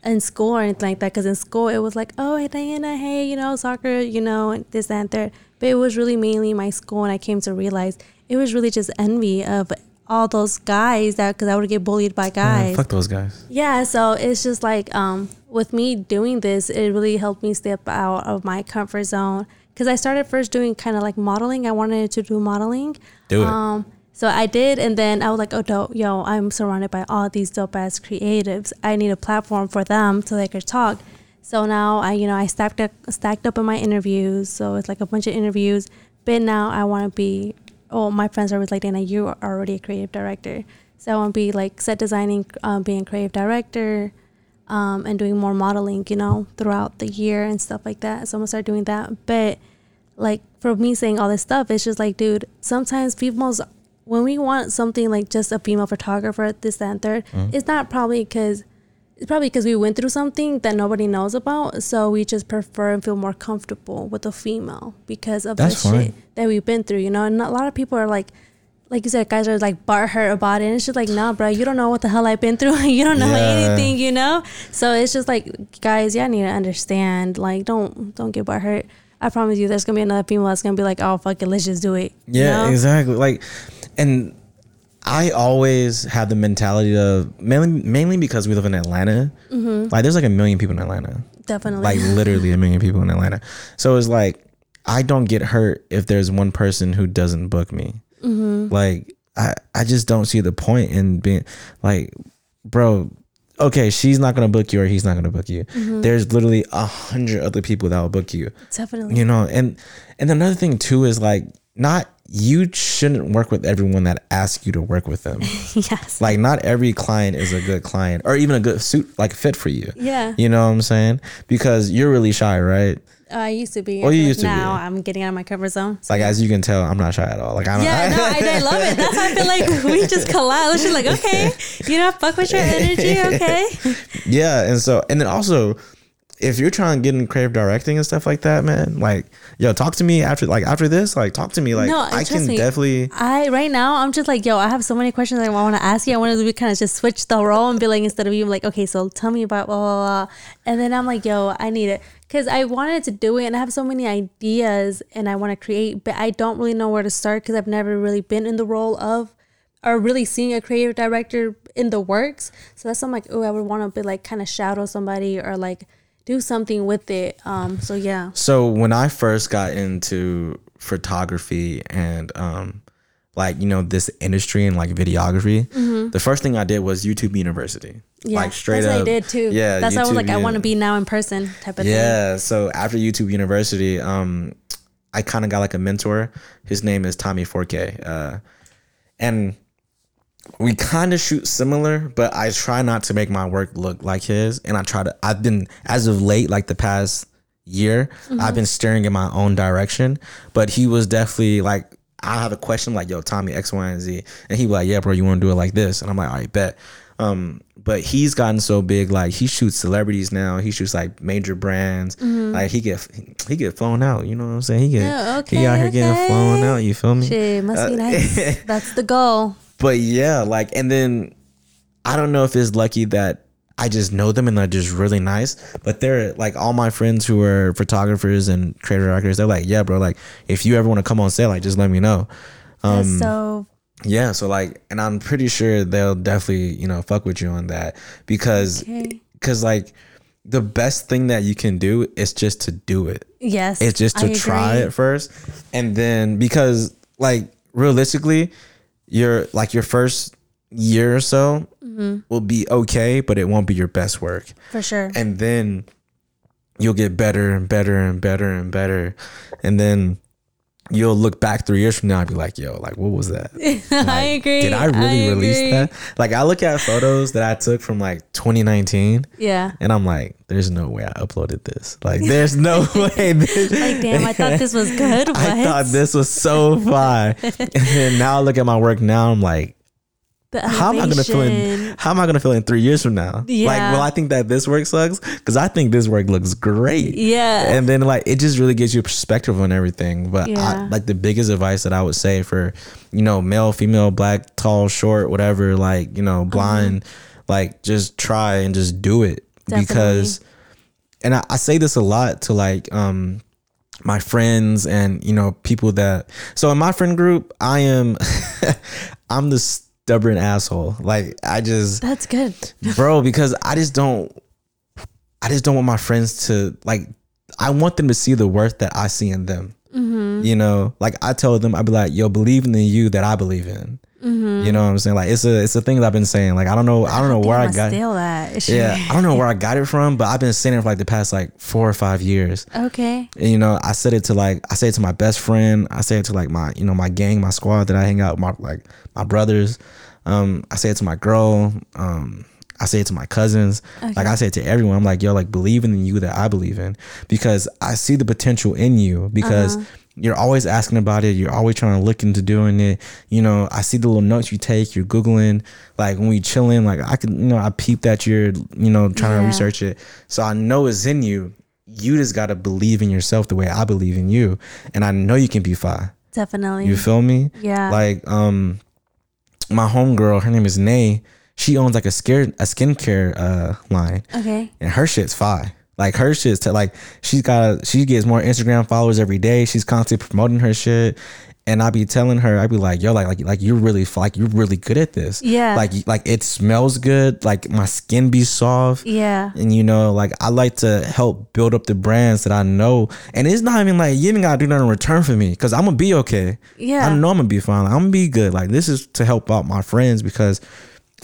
in school or anything like that. Because in school it was like, oh hey Diana, hey you know soccer, you know this that and third. But it was really mainly my school, and I came to realize it was really just envy of all those guys that because I would get bullied by guys. fuck those guys. Yeah, so it's just like um, with me doing this, it really helped me step out of my comfort zone because I started first doing kind of like modeling. I wanted to do modeling. Do it. Um, so I did, and then I was like, "Oh, dope, yo, I'm surrounded by all these dope ass creatives. I need a platform for them so they could talk." So now I, you know, I stacked up, stacked up in my interviews. So it's like a bunch of interviews. But now I want to be oh, my friends are always like, Dana, you are already a creative director. So I want to be like set designing, um, being a creative director, um, and doing more modeling, you know, throughout the year and stuff like that. So I'm gonna start doing that. But like for me saying all this stuff, it's just like, dude, sometimes females, when we want something like just a female photographer, at this, that, and 3rd mm-hmm. it's not probably because it's probably because we went through something that nobody knows about. So we just prefer and feel more comfortable with a female because of That's the fine. shit that we've been through, you know. And a lot of people are like like you said, guys are like bar hurt about it. And it's just like, nah, bro, you don't know what the hell I've been through. [laughs] you don't know Yeah. anything, you know. So it's just like, guys, y'all need to understand. Like, don't don't get bar hurt. I promise you, there's gonna be another female that's gonna be like, oh fuck it, let's just do it. you Yeah, know? exactly. Like, and I always have the mentality of mainly mainly because we live in Atlanta. Mm-hmm. Like, there's like a million people in Atlanta. definitely. Like, literally a million people in Atlanta. So it's like I don't get hurt if there's one person who doesn't book me. Mm-hmm. Like, I I just don't see the point in being like, bro. Okay, she's not gonna book you, or he's not gonna book you. Mm-hmm. There's literally a hundred other people that will book you definitely. you know and and another thing too is like not you shouldn't work with everyone that asks you to work with them [laughs] yes. like not every client is a good client or even a good suit like fit for you yeah. you know what i'm saying because you're really shy right I used to be. Oh, you used to be. now I'm getting out of my comfort zone. like as you can tell i'm not shy at all like i don't Yeah, no, I, I love it. [laughs] That's why I feel like we just collide. It's just like, okay, you know, fuck with your [laughs] energy, okay? yeah and so and then also if you're trying to get in creative directing and stuff like that man like yo talk to me after like after this like talk to me like No, i can me. definitely I right now I'm just like, yo, I have so many questions I want to ask you. I wanted to kind of just switch the role and be like, instead of you like, okay, so tell me about blah blah blah, and then I'm like, yo, I need it because I wanted to do it and I have so many ideas and I want to create, but I don't really know where to start because I've never really been in the role of or really seeing a creative director in the works. So that's why I'm like, oh, I would want to be like kind of shadow somebody or like do something with it. Um, so yeah. So when I first got into photography and um like you know this industry and like videography, the first thing I did was YouTube University. Mm-hmm. Yeah, like straight that's up. what I did too. Yeah, that's why I was YouTube, like, I want to be now in person type of thing. Yeah. So after YouTube University, um, I kind of got like a mentor. His name is Tommy Forke, uh, and we kind of shoot similar, but I try not to make my work look like his. And I try to. I've been as of late, like the past year, I've been staring in my own direction. But he was definitely like. I have a question like, yo, Tommy, X, Y, and Z. And he was like, yeah, bro, you want to do it like this? And I'm like, all right, bet. Um, but he's gotten so big, like he shoots celebrities now. He shoots like major brands. Like he get he get flown out. You know what I'm saying? He get Yeah, he out okay, here getting flown out. You feel me? Shit, must Uh, be nice. [laughs] That's the goal. But yeah, like and then I don't know if it's lucky that I just know them and they're just really nice. But they're like all my friends who are photographers and creative directors. They're like, yeah, bro. Like if you ever want to come on set, like just let me know. Um, That's so Yeah, so like, and I'm pretty sure they'll definitely, you know, fuck with you on that because, Okay. because like, the best thing that you can do is just to do it. yes. It's just to try it first, and then because like realistically, your like your first year or so Mm-hmm. will be okay, but it won't be your best work, for sure. and then you'll get better and better and better and better, and then. You'll look back three years from now and be like, "Yo, like, what was that?" [laughs] I agree. Did I really release agree. that? Like I look at photos that I took from like 2019 Yeah. and I'm like, there's no way I uploaded this. Like there's no [laughs] way this Like damn, I thought this was good. What? [laughs] I thought this was so fire. and then now I look at my work now, I'm like, how am I gonna feel in how am I gonna feel in three years from now? Yeah. Like, well, I think that this work sucks? Because I think this work looks great. Yeah. And then like it just really gives you a perspective on everything. But I, Yeah. like the biggest advice that I would say for, you know, male, female, black, tall, short, whatever, like, you know, blind, like just try and just do it. Because and I, I say this a lot to like um my friends and you know people that so in my friend group I am [laughs] I'm the stubborn asshole. Like I just That's good. bro because i just don't i just don't want my friends to like i want them to see the worth that i see in them Mm-hmm. you know like i tell them i'd be like yo believe in the you that i believe in Mm-hmm. you know what i'm saying like it's a it's a thing that i've been saying like i don't know i don't know where i got steal that. [laughs] yeah i don't know where i got it from but i've been saying it for like the past like four or five years Okay. and, you know, I said it to like I say it to my best friend. I say it to like my you know my gang, my squad that I hang out with, my like my brothers. Um, I say it to my girl. Um, I say it to my cousins. Like I say it to everyone. I'm like, yo, like believe in you that I believe in because I see the potential in you because. You're always asking about it. You're always trying to look into doing it. You know, I see the little notes you take. You're googling, like when we chilling. Like I can, you know, I peep that you're, you know, trying to research it. So I know it's in you you just gotta believe in yourself the way I believe in you, and I know you can be fine. Definitely. You feel me? yeah. Like um, my homegirl, her name is Nay. She owns like a scare a skincare uh line, okay. and her shit's fire. Like her shit's to, like she's got a, she gets more Instagram followers every day. She's constantly promoting her shit. And I be telling her, I be like, yo, like, like, like you're really, like, you're really good at this. Yeah. Like, like it smells good. Like my skin be soft. Yeah. And you know, like I like to help build up the brands that I know. And it's not even like you even gotta do nothing in return for me. Cause I'm gonna be okay. Yeah. I know I'm gonna be fine. I'm gonna be good. Like this is to help out my friends because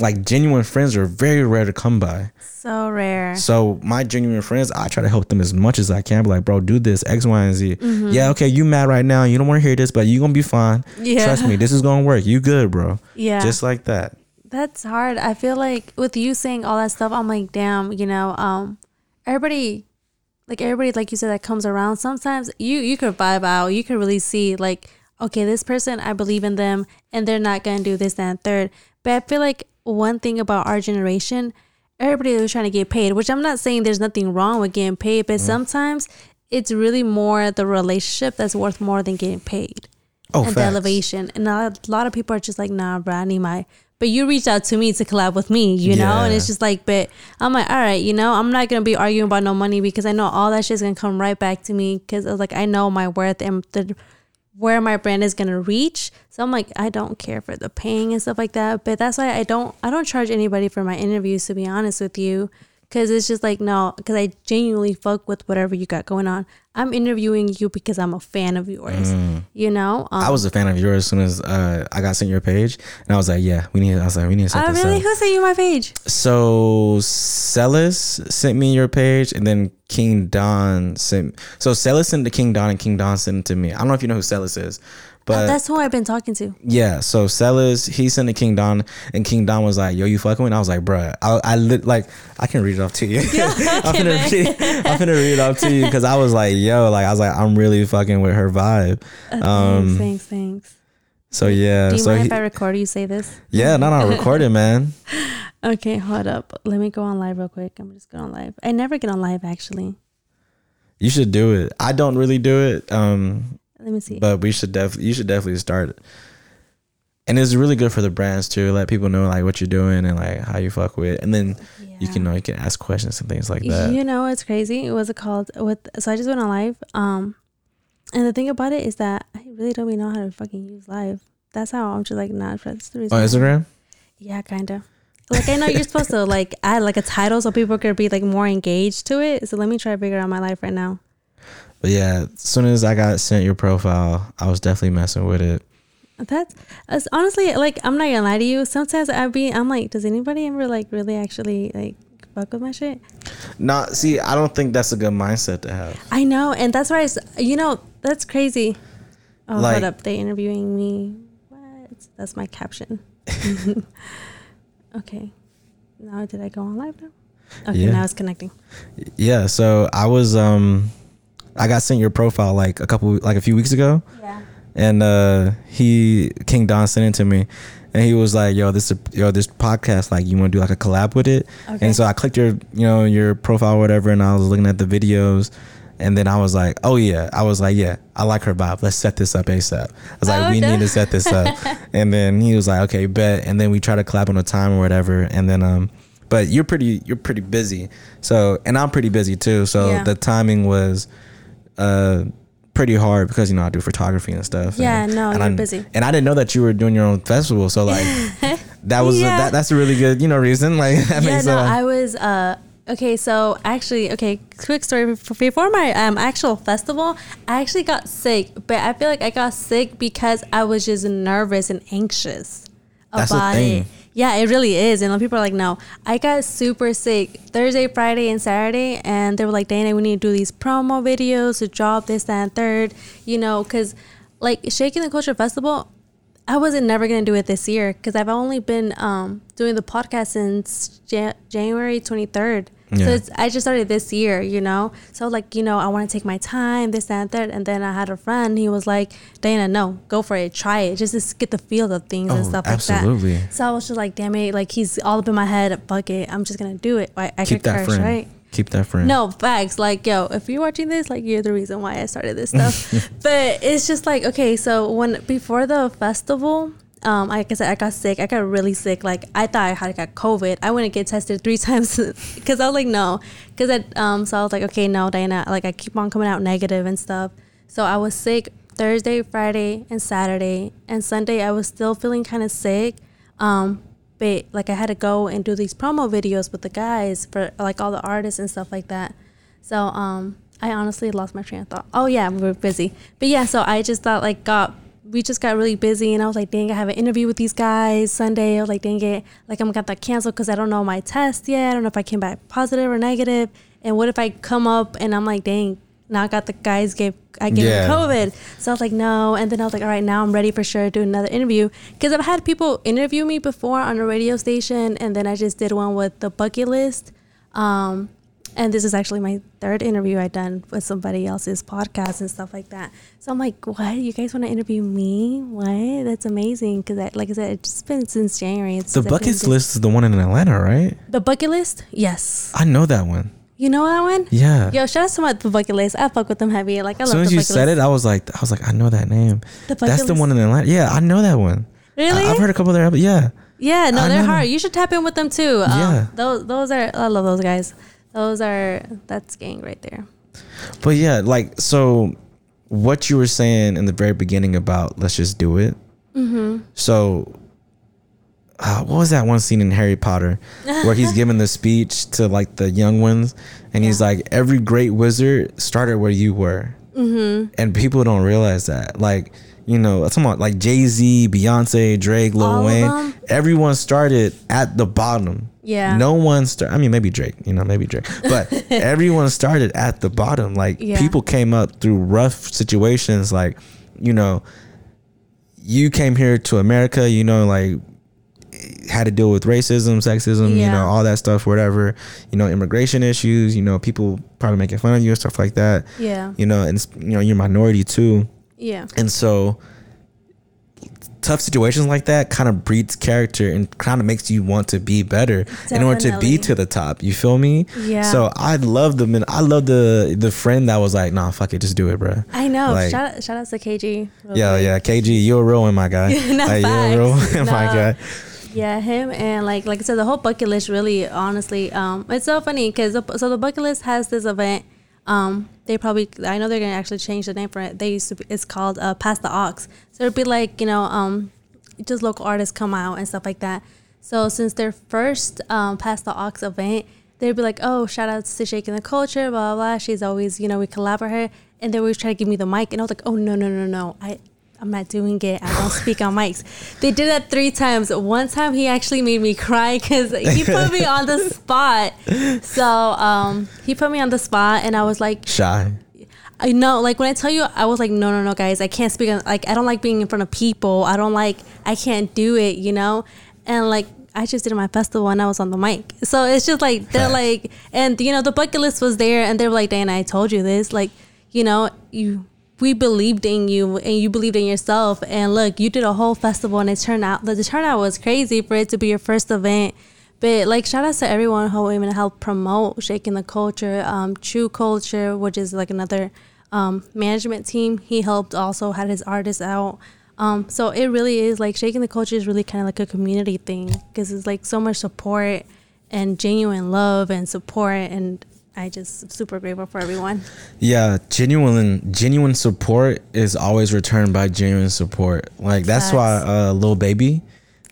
like genuine friends are very rare to come by. So rare. So my genuine friends, I try to help them as much as I can. Be like, bro, do this X, Y, and Z. Yeah, okay, you mad right now. You don't want to hear this, but you gonna be fine. Yeah. Trust me, this is gonna work. You good, bro. Yeah. Just like that. That's hard. I feel like with you saying all that stuff, I'm like, damn, you know, um, everybody, like everybody, like you said, that comes around. Sometimes you you could vibe out. You could really see, like, okay, this person, I believe in them, and they're not gonna do this, that, and third. But I feel like one thing about our generation, everybody was trying to get paid. Which I'm not saying there's nothing wrong with getting paid, but mm. sometimes it's really more the relationship that's worth more than getting paid Oh, and the elevation. And a lot of people are just like, nah, bro, I need my. But you reached out to me to collab with me, you know, and it's just like, but I'm like, all right, you know, I'm not gonna be arguing about no money because I know all that shit's gonna come right back to me because I was like, I know my worth and the where my brand is gonna reach. So I'm like, I don't care for the paying and stuff like that. But that's why I don't, I don't charge anybody for my interviews to be honest with you. Cause it's just like no, cause I genuinely fuck with whatever you got going on. I'm interviewing you because I'm a fan of yours. You know, um, I was a fan of yours as soon as uh, I got sent your page, and I was like, "Yeah, we need." I was like, "We need to set Oh, really? up." Who sent you my page? So Celis sent me your page, and then King Don sent. So Celis sent to King Don, and King Don sent it to me. I don't know if you know who Celis is, but That's who I've been talking to. yeah. So Celis, he sent to King Don, and King Don was like, "Yo, you fucking?" with? I was like, "Bruh, I, I lit like I can read it off to you. [laughs] I'm gonna read, I'm gonna read it off to you because I was like, yo, like I was like, I'm really fucking with her vibe. Uh, Um, thanks, thanks, thanks. So yeah, Do you so mind he, if I record you say this? yeah, no, no, record it, man. [laughs] Okay, hold up. Let me go on live real quick. I'm just going on live. I never get on live actually. You should do it. I don't really do it, um, Let me see. but we should definitely. You should definitely start. And it's really good for the brands too. Let people know like what you're doing and like how you fuck with, and then you can know you can ask questions and things like that. You know, it's crazy. What was it called? With so I just went on live. Um, and the thing about it is that I really don't even know how to fucking use live. That's how I'm just like not. That's the reason. On why. Instagram. Yeah, kind of. Like I know you're supposed to like add like a title so people could be like more engaged to it. So let me try to figure out my life right now. But yeah, as soon as I got sent your profile, I was definitely messing with it. That's, that's honestly like I'm not gonna lie to you. Sometimes I be I'm like, does anybody ever like really actually like fuck with my shit? Not see, I don't think that's a good mindset to have. I know, and that's why I, you know that's crazy. Oh, Like- hold up, they interviewing me. What? That's my caption. [laughs] okay, now did I go on live now? Okay, Yeah. now it's connecting. Yeah, so I was um I got sent your profile like a couple like a few weeks ago. Yeah. and uh he King Don sent it to me and he was like yo this is yo this podcast like you want to do like a collab with it Okay. and so I clicked your you know your profile or whatever and I was looking at the videos and then I was like oh yeah I was like yeah I like her vibe let's set this up ASAP I was like Oh, we no. need to set this up [laughs] and then he was like okay bet and then we try to collab on a time or whatever and then um but you're pretty you're pretty busy so and I'm pretty busy too so Yeah. the timing was uh pretty hard because you know I do photography and stuff. Yeah, and, no, and you're I, busy. And I didn't know that you were doing your own festival, so like [laughs] that was Yeah. that, that's a really good you know reason. Like [laughs] that yeah, makes no. I was uh okay. So actually, okay, quick story before my um actual festival, I actually got sick, but I feel like I got sick because I was just nervous and anxious That's about thing. it. Yeah, it really is. And people are like, no, I got super sick Thursday, Friday, and Saturday. And they were like, Dana, we need to do these promo videos to drop this, that, and third, you know, because like Shaking the Culture Festival, I wasn't never going to do it this year because I've only been um, doing the podcast since Ja- January 23rd. Yeah. So it's, I just started this year, you know? So, like, you know, I want to take my time, this, that, and third. And then I had a friend, he was like, Dana, no, go for it, try it, just to get the feel of things and Oh, stuff like absolutely. that. So I was just like, damn it, like he's all up in my head. Fuck it, I'm just gonna do it. I, I Keep that curse, friend. right? Keep that friend. No, facts. Like, yo, if you're watching this, like, you're the reason why I started this stuff. [laughs] but it's just like, okay, so when before the festival, um, like I said, I got sick. I got really sick. Like, I thought I had got COVID. I went and get tested three [laughs] times [laughs] because I was like, no. Because I, um, so I was like, okay, no, Diana, like, I keep on coming out negative and stuff. So I was sick Thursday, Friday, and Saturday. And Sunday, I was still feeling kind of sick. Um, but like I had to go and do these promo videos with the guys for like all the artists and stuff like that. So um, I honestly lost my train of thought. Oh yeah, we were busy. But yeah, so I just thought like got we just got really busy and I was like, dang, I have an interview with these guys Sunday. I was like, dang it, like I'm gonna get that canceled because I don't know my test yet. I don't know if I came back positive or negative. And what if I come up and I'm like, dang, now I got the guys gave I gave Yeah. COVID. So I was like, no. And then I was like, all right, now I'm ready for sure to do another interview because I've had people interview me before on a radio station, and then I just did one with the bucket list. Um, and this is actually my third interview I've done with somebody else's podcast and stuff like that. So I'm like, what? You guys want to interview me? What? That's amazing because, like I said, it's just been since January. It's The been buckets list is the one in Atlanta, right? The bucket list? Yes. I know that one. You know that one? Yeah. Yo, shout out to my the bucket list. I fuck with them heavy. Like I as love soon the as you said list. it, I was like, I was like, I know that name. The bucket That's bucket the one in Atlanta. Yeah, I know that one. Really? I, have heard a couple of their, yeah. Yeah, no, I they're know. hard. You should tap in with them too. Um, Yeah. those those are I love those guys. Those are that's gang right there. But yeah, like so, what you were saying in the very beginning about let's just do it. Mm-hmm. So, uh, what was that one scene in Harry Potter [laughs] where he's giving the speech to like the young ones, and he's like, "Every great wizard started where you were," mm-hmm. and people don't realize that. Like, you know, talking about like Jay Z, Beyonce, Drake, Lil All Wayne. Everyone started at the bottom. Yeah. No one started. I mean, maybe Drake. You know, maybe Drake. But [laughs] everyone started at the bottom. Like Yeah. people came up through rough situations. Like, you know, you came here to America. You know, like had to deal with racism, sexism. You know, all that stuff. Whatever. You know, immigration issues. You know, people probably making fun of you and stuff like that. Yeah. You know, and you know, you're a minority too. Yeah. And so tough situations like that kind of breeds character and kind of makes you want to be better in order to be to the top. You feel me? Yeah. So I love the man. I love the the friend that was like, nah, fuck it, just do it, bro. I know. Like- shout out shout out to KG. real Yeah, yeah. KG, you're a real one, my guy. [laughs] No, like, you're a real one, [laughs] my guy. Yeah, him and like like I said, the whole bucket list really, honestly, um, it's so funny because so the bucket list has this event. Um, they probably I know they're gonna actually change the name for it. They used to be, it's called uh, Pass the Aux. So it'd be like you know um, just local artists come out and stuff like that. So since their first um, Pass the Aux event, they'd be like, oh, shout out to Shaking the Culture, blah blah. blah. She's always you know we collaborate, her, and they always try to give me the mic, and I was like, oh no no no no, I I'm not doing it. I don't speak on mics. They did that three times. One time he actually made me cry because he put me on the [laughs] spot. So um, he put me on the spot, and I was like, Shy. I know, like when I tell you, I was like, no, no, no, guys, I can't speak. On, like I don't like being in front of people. I don't like. I can't do it. You know, and like. I just did my festival and I was on the mic. So it's just like they're like and you know the bucket list was there and they were like, Dana, I told you this. Like, you know, you we believed in you and you believed in yourself and look, you did a whole festival and it turned out the turnout was crazy for it to be your first event. But like shout out to everyone who even helped promote shaking the culture, um, True Culture, which is like another um, management team. He helped also had his artists out. Um, so it really is like shaking the culture is really kind of like a community thing because it's like so much support and genuine love and support and I just super grateful for everyone. Yeah, genuine genuine support is always returned by genuine support. Like that's why uh Lil Baby.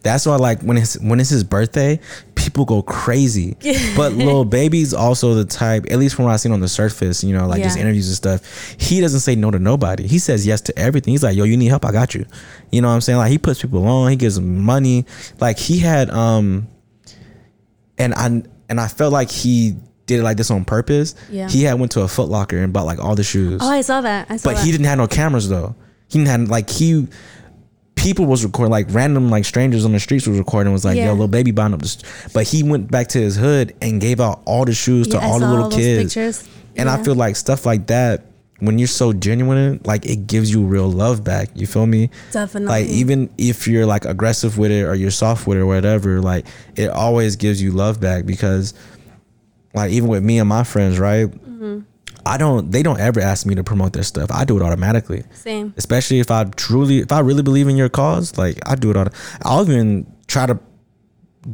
That's why like when it's when it's his birthday, people go crazy. [laughs] but Lil Baby's also the type, at least from what I've seen on the surface, you know, like just interviews and stuff. He doesn't say no to nobody. He says yes to everything. He's like, yo, you need help, I got you. You know what I'm saying? Like he puts people on, he gives them money. Like he had um and I and I felt like he did it like this on purpose. Yeah. He had went to a Foot Locker and bought like all the shoes. Oh, I saw that. I saw but that. he didn't have no cameras though. He didn't have like he people was recording like random like strangers on the streets was recording was like Yeah. yo Lil Baby buying up the st-. but he went back to his hood and gave out all the shoes to Yeah, I all the little those kids pictures. and I feel like stuff like that when you're so genuine like it gives you real love back you feel me Definitely. like even if you're like aggressive with it or you're soft with it or whatever like it always gives you love back because like even with me and my friends, right? I don't. They don't ever ask me to promote their stuff. I do it automatically. Same. Especially if I truly, if I really believe in your cause, like I do it all. I'll even try to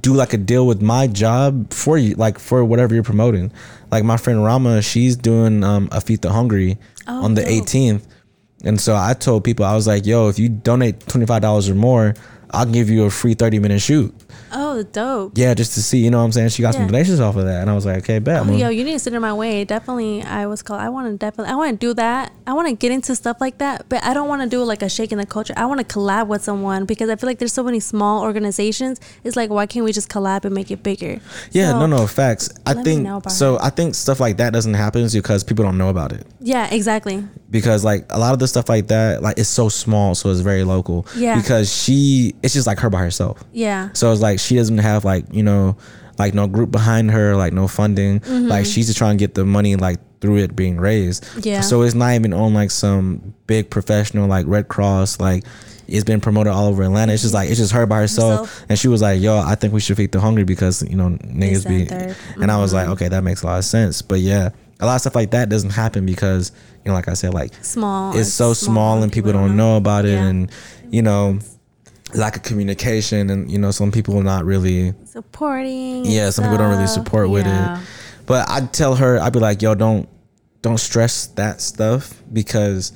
do like a deal with my job for you, like for whatever you're promoting. Like my friend Rama, she's doing um, a Feed the Hungry Oh, on the dope. 18th, and so I told people I was like, "Yo, if you donate twenty five dollars or more, I'll give you a free thirty minute shoot." Oh, dope. Yeah, just to see, you know what I'm saying? She got some donations off of that, and I was like, "Okay, bet." Oh, yo, you need to sit in my way. Definitely, I was called. I want to definitely, I want to do that. I want to get into stuff like that, but I don't want to do like a shake in the culture. I want to collab with someone because I feel like there's so many small organizations. It's like, why can't we just collab and make it bigger? Yeah, So- no, no, facts. I think so. I think stuff like that doesn't happen because people don't know about it. Yeah, exactly. Because like a lot of the stuff like that, like it's so small, so it's very local. Yeah. Because she, it's just like her by herself. Yeah. So it's like she doesn't have like you know, like no group behind her, like no funding. Mm-hmm. Like she's just trying to get the money like through it being raised. Yeah. So it's not even on like some big professional like Red Cross like. It's been promoted all over Atlanta. It's just like it's just her by herself, Herself. and she was like, "Yo, I think we should feed the hungry because you know niggas be." third. And I was Mm-hmm. like, "Okay, that makes a lot of sense." But yeah, a lot of stuff like that doesn't happen because you know, like I said, like Small. it's so small and people don't know about it Yeah. and you know lack of communication and you know some people are not really supporting. yeah some people don't really support with Yeah. it but i'd tell her i'd be like yo don't don't stress that stuff because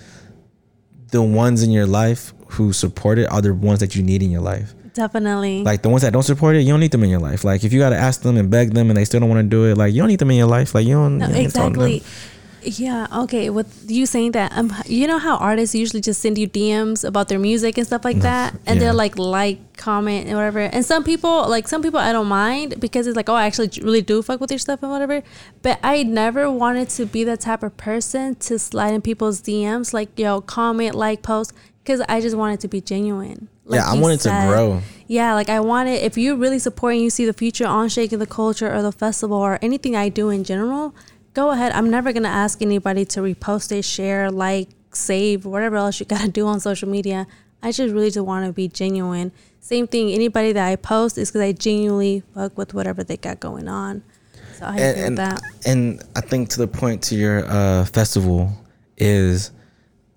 the ones in your life who support it are the ones that you need in your life Definitely. like the ones that don't support it you don't need them in your life like if you got to ask them and beg them and they still don't want to do it like you don't need them in your life like you don't No, you don't need to talk to them. exactly. Yeah. Okay. With you saying that, um, you know how artists usually just send you DMs about their music and stuff like that, and Yeah. they'll like like, comment, and whatever. And some people, like some people, I don't mind because it's like, oh, I actually really do fuck with your stuff and whatever. But I never wanted to be that type of person to slide in people's DMs, like yo, comment, like, post, because I just wanted to be genuine. Like Yeah, I wanted to grow. Yeah, like I wanted if you're really supporting you see the future on shaking the culture or the festival or anything I do in general, go ahead. I'm never gonna ask anybody to repost it, share, like, save, whatever else you gotta do on social media. I just really just want to be genuine. Same thing. Anybody that I post is because I genuinely fuck with whatever they got going on. So I and, and, that. and I think to the point to your uh, festival is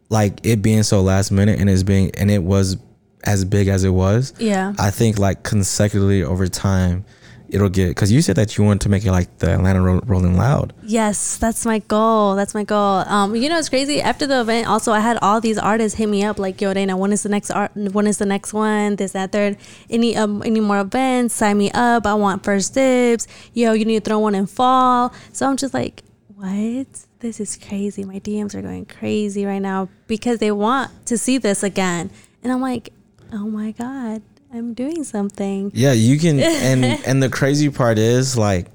like it being so last minute and it's being and it was as big as it was. Yeah. I think like consecutively over time, it'll get because you said that you wanted to make it like the Atlanta Ro- Rolling Loud. Yes, that's my goal. That's my goal. Um, you know, it's crazy. After the event, also I had all these artists hit me up like, "Yo, Dana, when is the next art? When is the next one? This, that, third. Any um, any more events? Sign me up. I want first dibs. Yo, you need to throw one in fall. So I'm just like, what? This is crazy. My DMs are going crazy right now because they want to see this again, and I'm like, oh my god, I'm doing something. Yeah, you can and [laughs] and the crazy part is like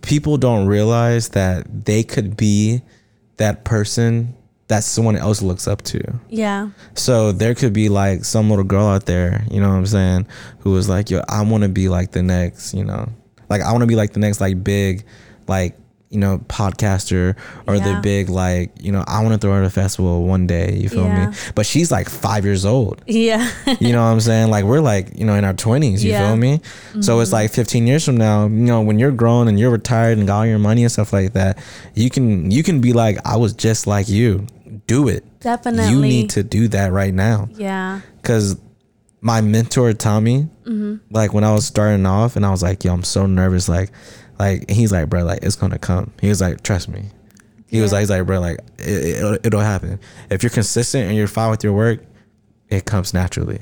people don't realize that they could be that person that someone else looks up to. Yeah, So there could be like some little girl out there, you know what I'm saying, who was like, yo, I want to be like the next, you know, like I want to be like the next like big, like you know, podcaster or Yeah. the big like, you know, I want to throw her at a festival one day. You feel Yeah. me? But she's like five years old. yeah, [laughs] You know what I'm saying? Like we're like, you know, in our twenties, you Yeah. Mm-hmm. feel me? So it's like 15 years from now, you know, when you're grown and you're retired and got all your money and stuff like that, you can you can be like, I was just like you. Do it. definitely. You need to do that right now. Yeah. Cause my mentor Tommy, Mm-hmm. like when I was starting off and I was like, yo, I'm so nervous, like like he's like, bro, like it's gonna come. He was like, trust me. He was like, he's like, bro, like it, it'll, it'll happen. If you're consistent and you're fine with your work, it comes naturally.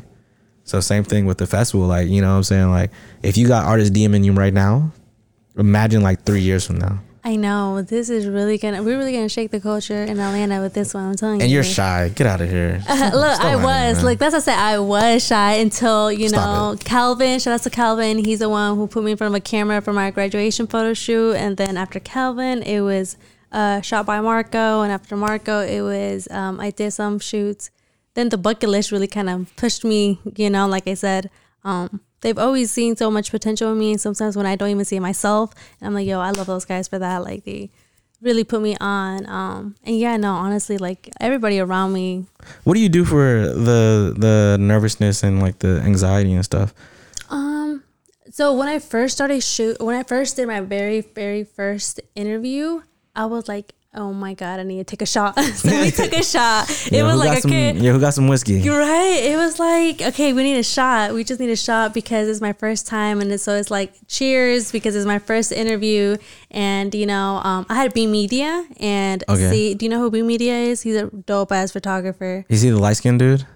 So same thing with the festival. Like, you know what I'm saying? Like, if you got artists DMing you right now, imagine like three years from now. I know this is really gonna. We're really gonna shake the culture in Atlanta with this one. I'm telling you. And you. you're shy. Get out of here. [laughs] Look, I was like that's what I said. I was shy until you Stop know Calvin. Shout out to Calvin. He's the one who put me in front of a camera for my graduation photo shoot. And then after Calvin, it was uh, shot by Marco. And after Marco, it was um, I did some shoots. Then the bucket list really kind of pushed me. You know, like I said, um, they've always seen so much potential in me. And sometimes when I don't even see it myself, and I'm like, yo, I love those guys for that. Like they really put me on. Um, and yeah, no, honestly, like everybody around me What do you do for the the nervousness and like the anxiety and stuff? Um, So when I first started shoot, when I first did my very very first interview, I was like, oh my god, I need to take a shot. [laughs] so we took a shot. [laughs] It Yeah, was like got some, okay. yeah, who got some whiskey? You're right. It was like, okay, we need a shot. We just need a shot because it's my first time. And so it's like, cheers because it's my first interview. And, you know, um, I had B Media. And Okay. see, do you know who B Media is? He's a dope ass photographer. Is he the light skinned dude?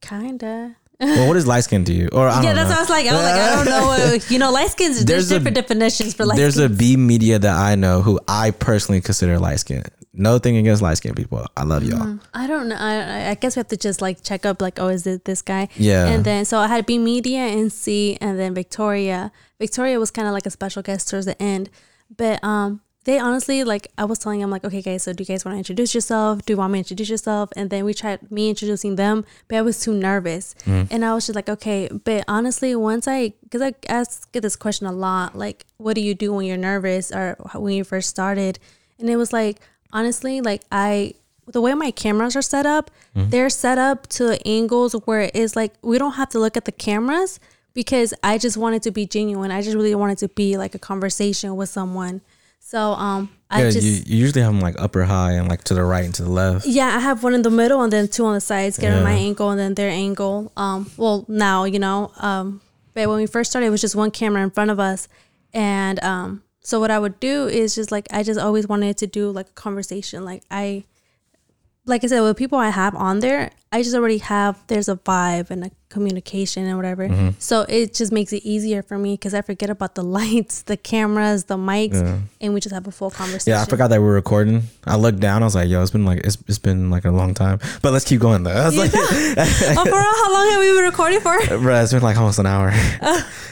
Kinda. Well, what is light skin to you? Or I Yeah, that's know. what I was like. I was like, I don't know. What, you know, light skins, there's, There's a- different definitions for light There's a skins. B media that I know who I personally consider light skin. No thing against light skin people. I love y'all. I don't know. I, I- I guess we have to just like check up, like, oh, is it this guy? Yeah. And then so I had B Media and C, and then Victoria. Victoria was kind of like a special guest towards the end, but um, they honestly like I was telling them like, okay, guys, so do you guys want to introduce yourself? Do you want me to introduce yourself? And then we tried me introducing them, but I was too nervous, mm-hmm. and I was just like, okay. But honestly, once I because I ask get this question a lot, like, what do you do when you're nervous or when you first started? And it was like honestly, like I the way my cameras are set up, mm-hmm. they're set up to angles where it's like we don't have to look at the cameras because I just wanted to be genuine. I just really wanted to be like a conversation with someone. So um I Yeah, just you, you usually have them like upper high and like to the right and to the left. yeah, I have one in the middle and then two on the sides, getting my Yeah. angle and then their angle. Um, well, now you know. Um, but when we first started, it was just one camera in front of us, and um, so what I would do is just like I just always wanted to do like a conversation. Like I, like I said, with people I have on there, I just already have there's a vibe and a communication and whatever. Mm-hmm. So it just makes it easier for me because I forget about the [laughs] lights, the cameras, the mics, Yeah. and we just have a full conversation. Yeah, I forgot that we were recording. I looked down. I was like, "Yo, it's been like it's, it's been like a long time." But let's keep going though. [laughs] I was like, [laughs] oh, for real? How long have we been recording for? Bro, it's been like almost an hour."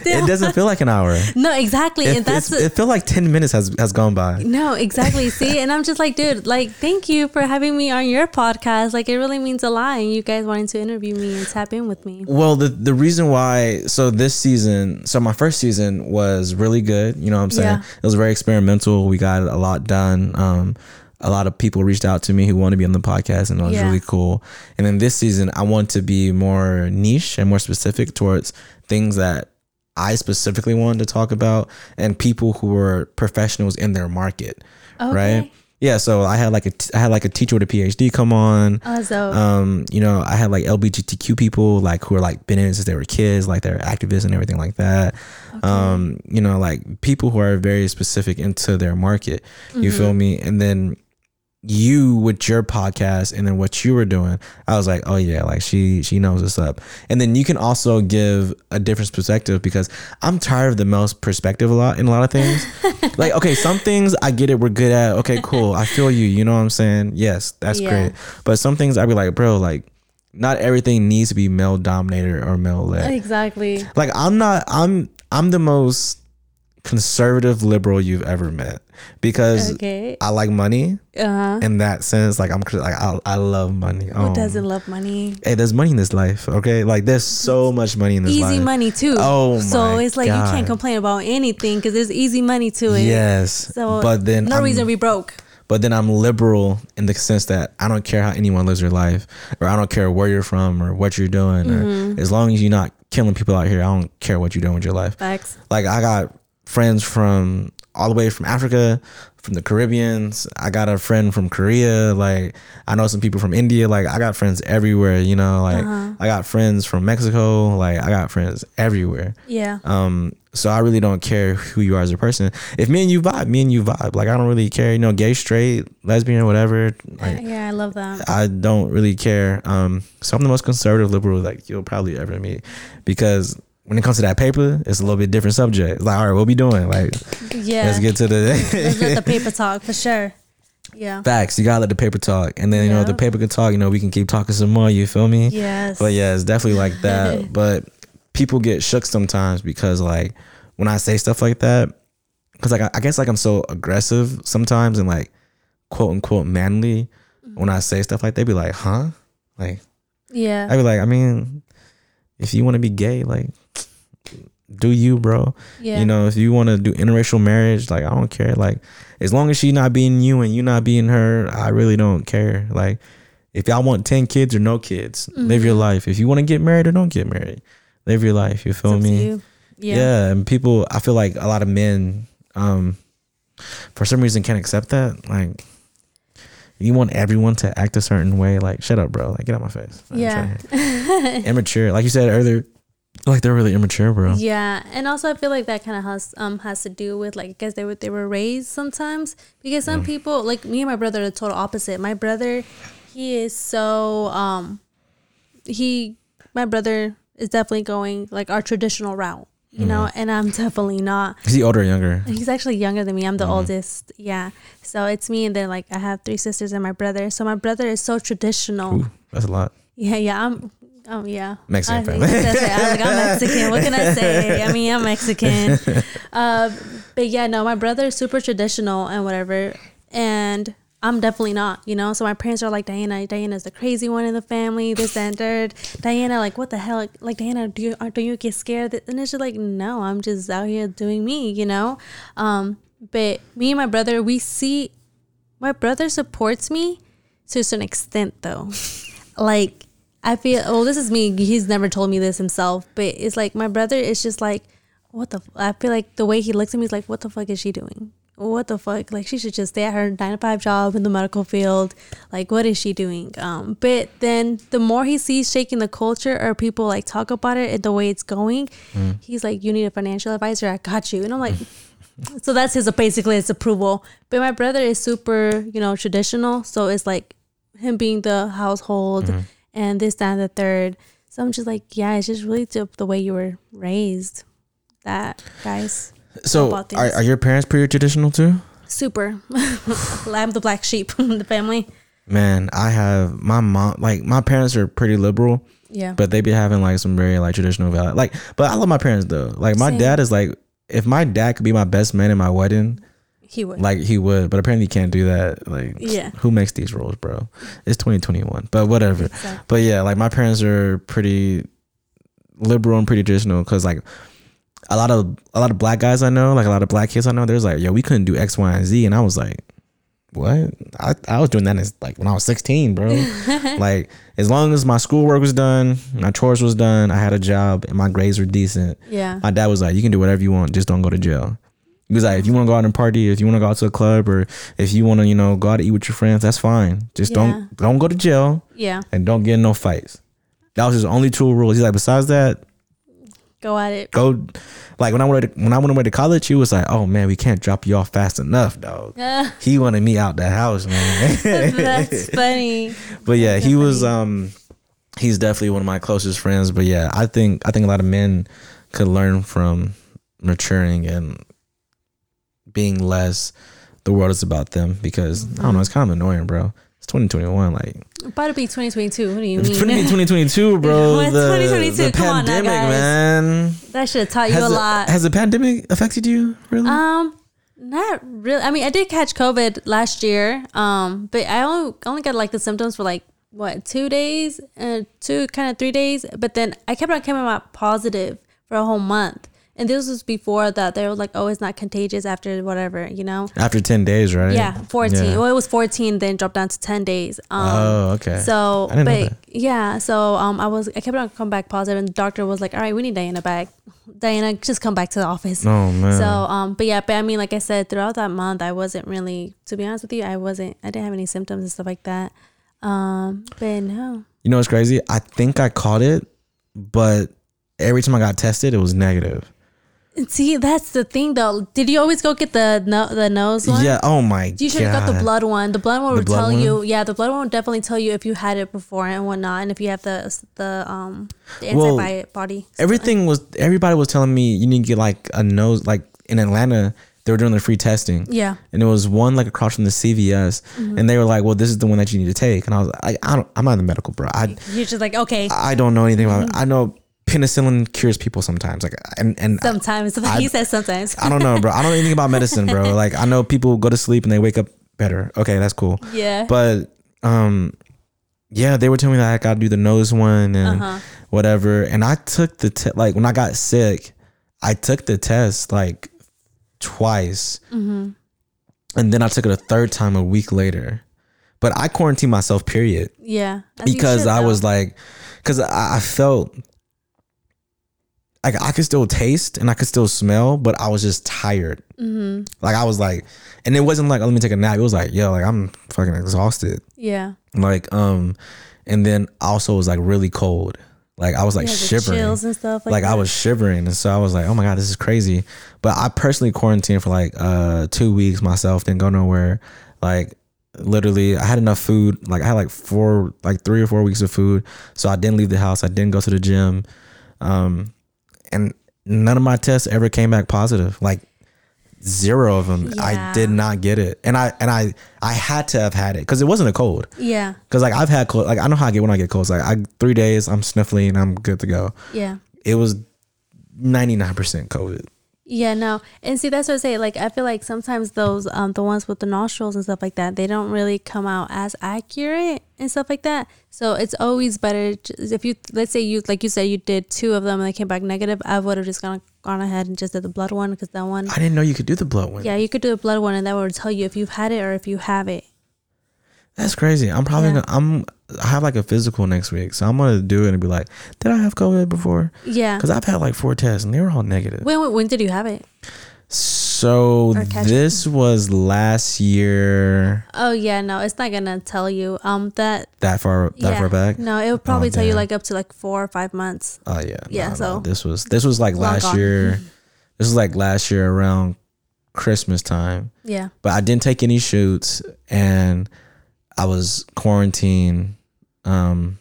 it doesn't feel like an hour. No, exactly. It, and that's it's- it felt like ten minutes has has gone by. no, exactly. See, and I'm just like, dude, like, thank you for having me on your podcast. Like, it really means a lot. And you guys wanting to interview me and tap in with me. Well, the the reason why so this season, so my first season was really good. You know what I'm saying? Yeah. It was very experimental. We got a lot done. Um, a lot of people reached out to me who want to be on the podcast, and it was Yeah. really cool. And then this season, I want to be more niche and more specific towards things that I specifically wanted to talk about and people who were professionals in their market, Okay. right? Yeah, so I had like a t- I had like a teacher with a PhD come on. Oh, so um you know i had like lgbtq people like who are like been in it since they were kids like they're activists and everything like that. Um you know like people who are very specific into their market. You feel me? And then you with your podcast and then what you were doing i was like oh yeah like she she knows what's up. And then you can also give a different perspective because i'm tired of the male's perspective a lot in a lot of things. [laughs] Like okay some things i get it we're good at. Okay [laughs] cool. I feel you. You know what i'm saying? Yes that's Yeah. great. But some things i'd be like bro like not everything needs to be male dominated or male led. Exactly. like i'm not i'm i'm the most conservative liberal you've ever met because Okay. i like money Uh huh. in that sense like i'm like i, I love money Who oh doesn't love money? hey there's money in this life okay like there's so much money in this Easy life money too. Oh so it's like you can't complain about anything because there's easy money to it. yes So but then no I'm- reason to be broke. but then I'm liberal in the sense that I don't care how anyone lives their life, or I don't care where you're from or what you're doing, Mm-hmm. or as long as you're not killing people out here, I don't care what you're doing with your life. Facts. Like I got friends from all the way from Africa, from the Caribbeans. I got a friend from Korea. Like I know some people from India. Like I got friends everywhere. You know, like Uh-huh. I got friends from Mexico. Like I got friends everywhere. Yeah. Um, so I really don't care who you are as a person. If me and you vibe, me and you vibe. Like I don't really care, you know, gay, straight, lesbian, whatever. Like yeah, I love that. I don't really care. Um, so I'm the most conservative liberal like you'll probably ever meet, because when it comes to that paper, it's a little bit different subject. It's like, all right, what we doing? Like, Yeah. let's get to the Let's let the [laughs] paper talk for sure. Yeah. facts. You gotta let the paper talk, and then you know the paper can talk. You know, we can keep talking some more. You feel me? Yes. But yeah, it's definitely like that. [laughs] but people get shook sometimes because like when I say stuff like that, because like I, I guess like I'm so aggressive sometimes and like quote unquote manly mm-hmm. when I say stuff like they be like, huh? Like Yeah. I be like, I mean, if you want to be gay, like do you, bro? yeah. You know, if you want to do interracial marriage, like I don't care. Like as long as she not being you and you not being her, I really don't care. Like if y'all want ten kids or no kids, live your life. If you want to get married or don't get married, live your life. You Mm-hmm. Feel me? you. Yeah. Yeah. and people I feel like a lot of men um for some reason can't accept that. Like you want everyone to act a certain way, like shut up, bro. Like get out my face. Yeah. [laughs] immature. Like you said earlier, like they're really immature, bro. Yeah, and also I feel like that kind of has um has to do with like I guess they were they were raised sometimes because some people like me and my brother are the total opposite. My brother, he is so um, he my brother is definitely going like our traditional route, you know, and I'm definitely not. Is he older or younger? He's actually younger than me. I'm the oldest. Yeah, so it's me and then like I have three sisters and my brother. So my brother is so traditional. Ooh, that's a lot. Yeah, yeah, I'm. Oh yeah, Mexican I, family. that's. I was like, I'm [laughs] Mexican. What can I say? I mean, I'm Mexican. [laughs] Uh, but yeah, no, my brother is super traditional and whatever, and I'm definitely not. You know, so my parents are like, Diana, Diana's the crazy one in the family. This and. Diana, like, what the hell? Like, like Diana, do you don't you get scared? And it's just like, no, I'm just out here doing me. You know, um, but me and my brother, we see my brother supports me to a certain extent though [laughs] like i feel well this is me. He's never told me this himself but it's like my brother is just like what the f-? i feel like the way he looks at me is like what the fuck is she doing? What the fuck? Like she should just stay at her nine to five job in the medical field. Like what is she doing? Um but then the more he sees shaking the culture or people like talk about it and the way it's going he's like you need a financial advisor. I got you. And i'm like [laughs] so that's his basically his approval. But my brother is super, you know, traditional. So it's like him being the household and this, that, and the third. So I'm just like, yeah, it's just really the, the way you were raised. That guys, So are, are your parents pretty traditional too? super. [laughs] I'm the black sheep [laughs] in the family. Man, I have my mom like my parents are pretty liberal, Yeah. but they be having like some very like traditional value. Like, but I love my parents though. Like my Same. dad is like if my dad could be my best man in my wedding, he would. like he would, but apparently he can't do that. Like, Yeah. who makes these rules, bro? It's 2021, but whatever. Exactly. But yeah, like my parents are pretty liberal and pretty traditional because like a lot of a lot of black guys I know, like a lot of black kids I know, there's like, yo, we couldn't do X, Y, and Z, and I was like, what? I, I was doing that as like when I was 16, bro. [laughs] like as long as my schoolwork was done, my chores was done, I had a job, and my grades were decent. yeah. My dad was like, you can do whatever you want, just don't go to jail. He was like, if you want to go out and party, if you want to go out to a club, or if you want to, you know, go out to eat with your friends, that's fine. Just Yeah. don't don't go to jail Yeah. and don't get in no fights. That was his only two rules. He's like, besides that, Go at it. go. Like when I went to, when I went away to college, he was like, oh man, we can't drop you off fast enough, dog. Uh, [laughs] He wanted me out the house, man. [laughs] that's funny. [laughs] but yeah, he was um he's definitely one of my closest friends. But yeah, I think I think a lot of men could learn from maturing and being less the world is about them because I don't know, it's kind of annoying, bro. It's 2021, like About to be 2022. What do you it's mean? 20, 2022, [laughs] bro. The, 2022? the Come on now, guys. man. that should have taught you Has a the, lot. has the pandemic affected you really? Um, not really. I mean, I did catch COVID last year. Um, but I only only got like the symptoms for like what two days, uh, two kind of three days. But then I kept on coming out positive for a whole month. And this was before that they were like, oh, it's not contagious after whatever, you know? After 10 days, right? Yeah, 14. Yeah. Well, it was 14, then dropped down to 10 days. Um, Oh, okay. so, I didn't know but yeah, so um, I was I kept on coming back positive, and the doctor was like, "All right, we need Diana back. Diana, just come back to the office." Oh man. So, um, but yeah, but I mean, like I said, throughout that month, I wasn't really, to be honest with you, I wasn't, I didn't have any symptoms and stuff like that. Um, but no, You know what's crazy? I think I caught it, but every time I got tested, it was negative. See, that's the thing though. Did you always go get the no, the nose one? Yeah. Oh my god. You should have got the blood one. The blood one The would blood tell one? you. Yeah, the blood one would definitely tell you if you had it before and whatnot, and if you have the the um the Well, antibody. Everything was. Everybody was telling me you need to get like a nose. Like in Atlanta, they were doing the free testing. Yeah. And it was one like across from the CVS, Mm-hmm. and they were like, "Well, this is the one that you need to take." And I was like, "I don't. I'm not in the medical, bro. I You're just like okay. I don't know anything about. it. Mm-hmm. I know penicillin cures people sometimes. Like and and Sometimes [laughs] he says sometimes. I don't know, bro. I don't know anything about medicine, bro. [laughs] Like I know people go to sleep and they wake up better. Okay, that's cool. yeah. But um, yeah, they were telling me that I got to do the nose one and Uh-huh. whatever. And I took the te- like when I got sick, I took the test like twice, Mm-hmm. and then I took it a third time a week later. But I quarantined myself, period, yeah. because should, I was like, because I, I felt. Like I could still taste and I could still smell, but I was just tired. Mm-hmm. Like I was like, and it wasn't like, oh, let me take a nap. It was like, yo, like I'm fucking exhausted. Yeah. Like, um, and then also it was like really cold. Like I was like yeah, shivering. chills and stuff like, Like. I was shivering, and so I was like, "Oh my god, this is crazy." But I personally quarantined for like uh two weeks myself, didn't go nowhere. Like literally, I had enough food. Like I had like four, like three or four weeks of food, so I didn't leave the house. I didn't go to the gym, um, and none of my tests ever came back positive. Like zero of them. I did not get it, and I and I I had to have had it because it wasn't a cold. Yeah. Cause like I've had cold, like I know how I get when I get colds. Like I three days, I'm sniffling, and I'm good to go. Yeah. It was ninety nine percent COVID. Yeah, no. And see that's what I say. Like I feel like sometimes those um the ones with the nostrils and stuff like that, they don't really come out as accurate and stuff like that. So it's always better if you let's say you like you said you did two of them and they came back negative, I would have just gone gone ahead and just did the blood one because that one I didn't know you could do the blood one. yeah, you could do the blood one and that would tell you if you've had it or if you have it. That's crazy. I'm probably Yeah. gonna. I'm. I have like a physical next week, so I'm gonna do it and be like, did I have COVID before? Yeah. Because I've had like four tests and they were all negative. When, when when did you have it? So this was last year. Oh yeah, no, it's not gonna tell you. Um, that That far. That yeah, far back. No, it would probably Oh, tell you like up to like four or five months. Oh yeah. Yeah, no, no. so- this was this was like last gone. year. [laughs] This was like last year around Christmas time. Yeah. but I didn't take any shoots and I was quarantined. Um,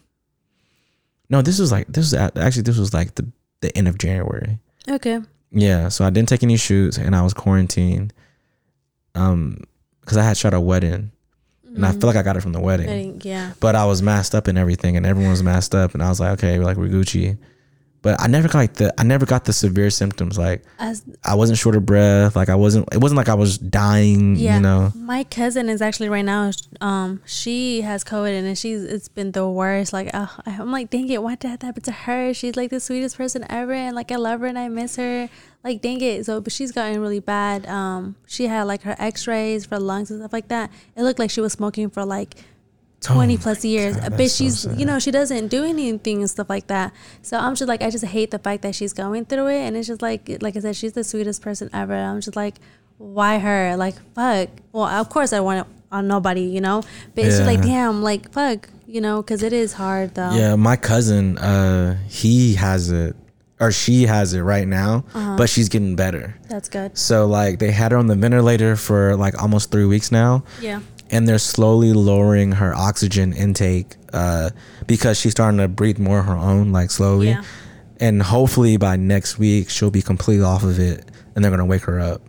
no, this was like this was actually this was like the the end of January. Okay. Yeah, so I didn't take any shoots and I was quarantined. Um, because I had shot a wedding and I feel like I got it from the I wedding, think, yeah. but I was masked up and everything, and everyone was masked up, and I was like, okay, like we're Gucci. But I never got like the I never got the severe symptoms. Like As I wasn't short of breath. Like I wasn't. It wasn't like I was dying. yeah, You know. my cousin is actually right now. Um, she has COVID and she's it's been the worst. Like uh, I'm like, dang it, why did that happen to her? She's like the sweetest person ever, and like I love her and I miss her. Like dang it. So, but she's gotten really bad. Um, she had like her X-rays for lungs and stuff like that. It looked like she was smoking for like 20 Oh plus years. God, but that's so she's you know she doesn't do anything and stuff like that. So i'm just like i just hate the fact that she's going through it. And it's just like like i said she's the sweetest person ever. I'm just like why her? Like fuck. Well of course i want it on nobody you know? But it's just like damn like fuck you know? Because it is hard though. Yeah, my cousin, uh, he has it or she has it right now, Uh-huh. but she's getting better. that's good. So like they had her on the ventilator for like almost three weeks now, yeah and they're slowly lowering her oxygen intake uh, because she's starting to breathe more her own, like slowly. Yeah. And hopefully by next week she'll be completely off of it, and they're gonna wake her up.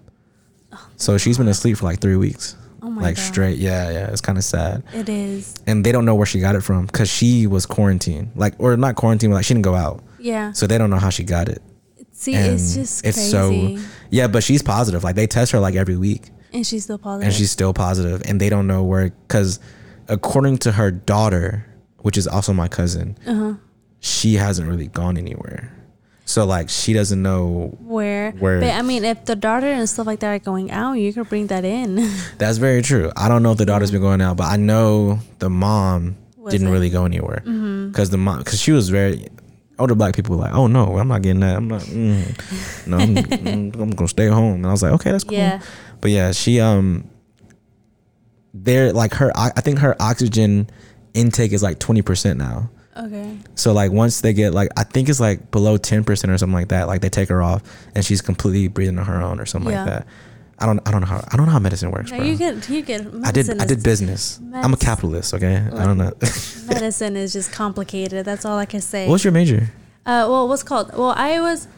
So she's been asleep for like three weeks, oh my like god straight. Yeah, yeah, it's kind of sad. it is and they don't know where she got it from because she was quarantined, like or not quarantined, but like she didn't go out, yeah so they don't know how she got it. see And it's just it's crazy so yeah, but she's positive. Like they test her like every week, and she's still positive. and she's still positive, and they don't know where because according to her daughter, which is also my cousin, uh-huh she hasn't really gone anywhere. So like she doesn't know. where Where- but i mean if the daughter and stuff like that are going out you can bring that in [laughs] That's very true. I don't know if the daughter's been going out, but I know the mom didn't Wasn't. really go anywhere because the mom because she was very older black people were like, oh no, I'm not getting that. I'm not. Mm, no, I'm, [laughs] I'm gonna stay home. And I was like, okay, that's cool. yeah But yeah, she um, they're like her. I I think her oxygen intake is like twenty percent now. okay So like once they get like I think it's like below ten percent or something like that. Like they take her off and she's completely breathing on her own or something Yeah. like that. I don't I don't know how I don't know how medicine works, No, bro. you get you get. I did I did business. I'm a capitalist, okay? I don't know. [laughs] medicine is just complicated. That's all I can say. What's your major? Uh, well, what's called? Well, I was,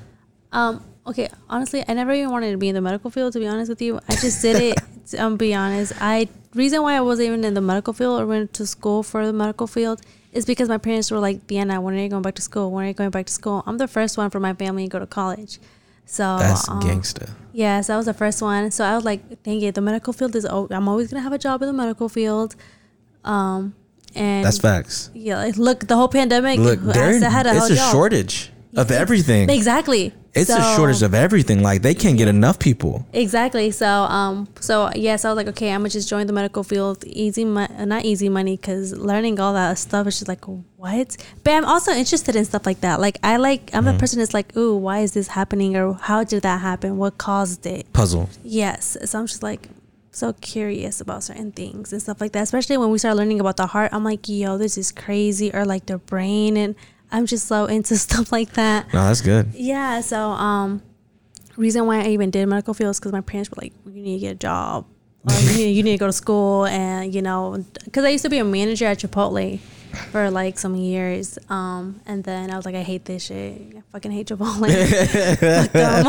um, okay. Honestly, I never even wanted to be in the medical field. To be honest with you, I just did it. [laughs] to, um, be honest, I reason why I wasn't even in the medical field or went to school for the medical field is because my parents were like, Deanna, when are you going back to school? When are you going back to school? I'm the first one for my family to go to college. So That's um, gangsta. Yeah, so I was the first one. So I was like, dang it, the medical field is. al- I'm always gonna have a job in the medical field. Um, and That's facts. yeah, like, look, the whole pandemic. Look, there, had a it's a job. shortage of everything. Exactly. It's a So- shortage of everything. Like they can't get enough people. Exactly. So, um, so yes, I was like, okay, I'm gonna just join the medical field. Easy, mo- not easy money, because learning all that stuff is just like, what? But I'm also interested in stuff like that. Like, I like, I'm Mm-hmm. the person that's like, ooh, why is this happening, or how did that happen? What caused it? Puzzle. Yes. So I'm just like so curious about certain things and stuff like that. Especially when we start learning about the heart, I'm like, yo, this is crazy, or like the brain, and I'm just so into [laughs] stuff like that. No, that's good. Yeah, so um reason why I even did medical field is because my parents were like, you need to get a job. [laughs] You, need, you need to go to school and you know because I used to be a manager at Chipotle for like some years um and then I was like I hate this shit I fucking hate Chipotle [laughs] Fuck them.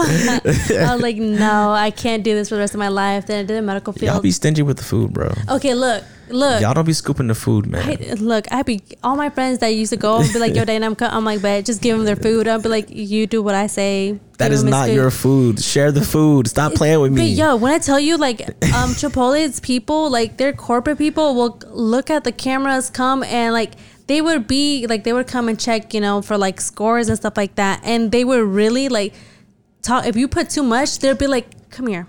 I was like no I can't do this for the rest of my life then I did a medical Y'all field be stingy with the food, bro. okay look look Y'all don't be scooping the food, man. I, look, I be all my friends that used to go and be like, "Yo, [laughs] Dana, I'm, co-. I'm like, but just give them their food." I'll be like, "You do what I say." that is not food." your food. Share the food. Stop playing with But me. yo, when I tell you, like, um, [laughs] Chipotle's people, like, their corporate people will look at the cameras, come and like, they would be like, they would come and check, you know, for like scores and stuff like that, and they would really like talk. If you put too much, they'd be like, "Come here."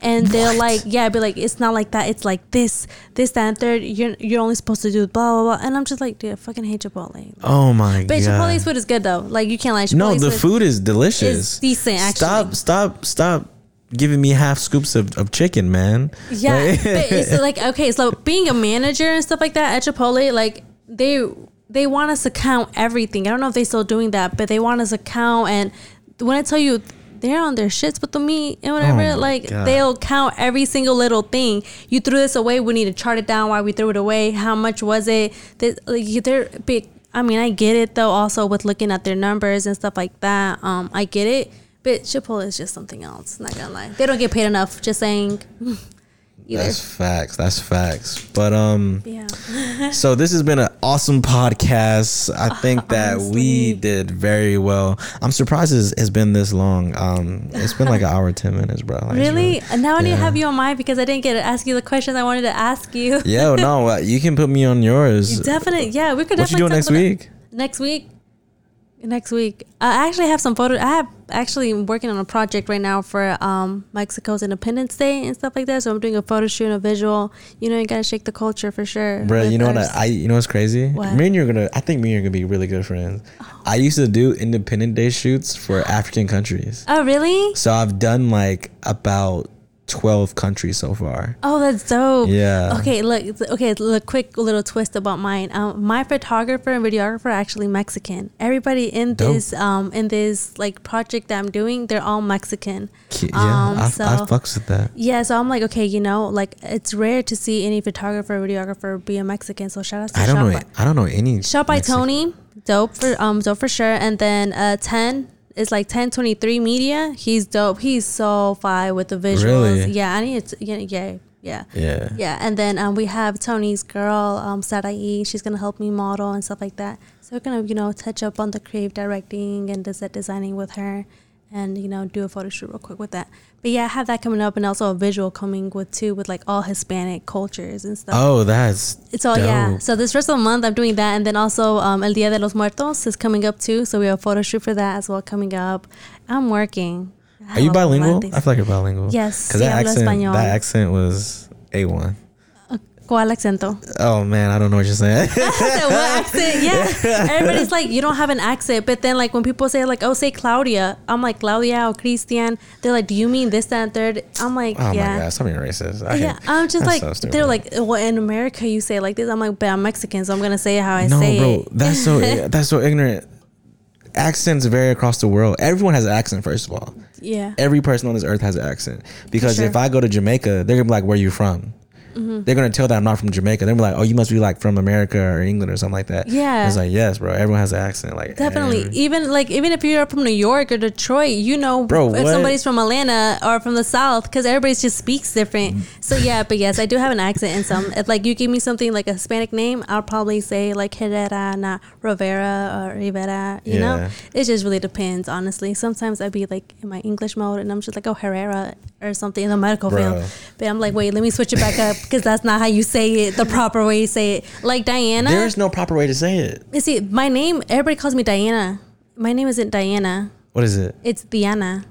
And they'll What? like, yeah, be like, it's not like that. It's like this, this, that, and third. You're you're only supposed to do blah blah blah. And I'm just like, dude, I fucking hate Chipotle. Oh my But god. Chipotle's food is good though. Like you can't lie. no, the food is delicious. is decent, actually. Stop, stop, stop giving me half scoops of, of chicken, man. Yeah, Like- but it's [laughs] like okay, so being a manager and stuff like that at Chipotle, like they they want us to count everything. I don't know if they still doing that, but they want us to count. And when I tell you they're on their shits with the meat and whatever, Oh like God. they'll count every single little thing. You threw this away. We need to chart it down why we threw it away. How much was it? They, like they're big. I mean, I get it though. Also with looking at their numbers and stuff like that, um, I get it. But Chipotle is just something else. Not gonna lie, they don't get paid enough. Just saying. [laughs] Either. That's facts. That's facts. But um, Yeah. so this has been an awesome podcast. I [laughs] think that we did very well. I'm surprised it's, it's been this long. Um, it's been like an hour, ten minutes, bro. Like, Really? And now I need to have you on mine because I didn't get to ask you the questions I wanted to ask you. Yo, no, [laughs] uh, you can put me on yours. Definitely. Yeah, we could What you definitely doing next week? Next week. Next week. I actually have some photos. I have actually working on a project right now for um, Mexico's Independence Day and stuff like that. So I'm doing a photo shoot and a visual. You know, you gotta shake the culture for sure. Bro, you know what? I, I you know what's crazy? What? Me and you're gonna. I think me and you're gonna be really good friends. I used to do Independent Day shoots for African countries. oh, really? So I've done like about 12 countries so far. Oh, that's dope. Yeah. Okay, look, okay, look, quick little twist about mine. Um, my photographer and videographer are actually Mexican. Everybody in dope. this um in this like project that I'm doing, they're all Mexican. Yeah, um, I, so, I fucks with that. Yeah, so I'm like, okay, you know, like it's rare to see any photographer videographer be a Mexican. So shout out to I don't Shop know by, I don't know any Shot by Mexican. Tony, dope for um dope for sure. And then uh 10 it's like 1023 Media. He's dope. He's so fire with the visuals. Really? Yeah, I need to, yeah, yeah, yeah, yeah. And then um, we have Tony's girl, um, Sarai. She's gonna help me model and stuff like that. So we're gonna, you know, touch up on the creative directing and the set designing with her and you know, do a photo shoot real quick with that. But yeah, I have that coming up, and also a visual coming with too, with like all Hispanic cultures and stuff. Oh, that's It's all yeah. So this rest of the month, I'm doing that, and then also um, El Dia de los Muertos is coming up too. So we have a photo shoot for that as well coming up. I'm working. Are you have a lot of bilingual? I feel like you're bilingual. Yes, Because that accent, español. that accent was a one. ¿Cuál acento? Oh man, I don't know what you're saying. [laughs] what accent? [laughs] Yeah. Everybody's like, you don't have an accent. But then, like, when people say, like, oh, say Claudia, I'm like, Claudia or Christian. They're like, do you mean this, that, and third? I'm like, oh yeah. my god, racist. I Yeah, hate- I'm just like, so they're like, well, in America, you say like this. I'm like, but I'm Mexican, so I'm going to say it how I no, say bro, it. that's so [laughs] that's so ignorant. Accents vary across the world. Everyone has an accent. First of all, Yeah. every person on this earth has an accent. Because sure. if I go to Jamaica, they're gonna be like, "Where are you from?" Mm-hmm. They're gonna tell that I'm not from Jamaica. They're like, "Oh, you must be like from America or England or something like that." Yeah. it's like yes, bro. Everyone has an accent. Like Definitely. every- Even like even if you're from New York or Detroit, you know Bro, if what? somebody's from Atlanta or from the South because everybody just speaks different. So yeah, but yes, I do have an accent in some. If like you give me something like a Hispanic name, I'll probably say like Herrera, not Rivera or Rivera. You know, it just really depends. Honestly, sometimes I'd be like in my English mode and I'm just like oh Herrera or something in the medical Bro. field. But I'm like wait, let me switch it back up because that's not how you say it. The proper way you say it. Like Diana. There is no proper way to say it. You see, my name, everybody calls me Diana. My name isn't Diana. What is it? It's Diana.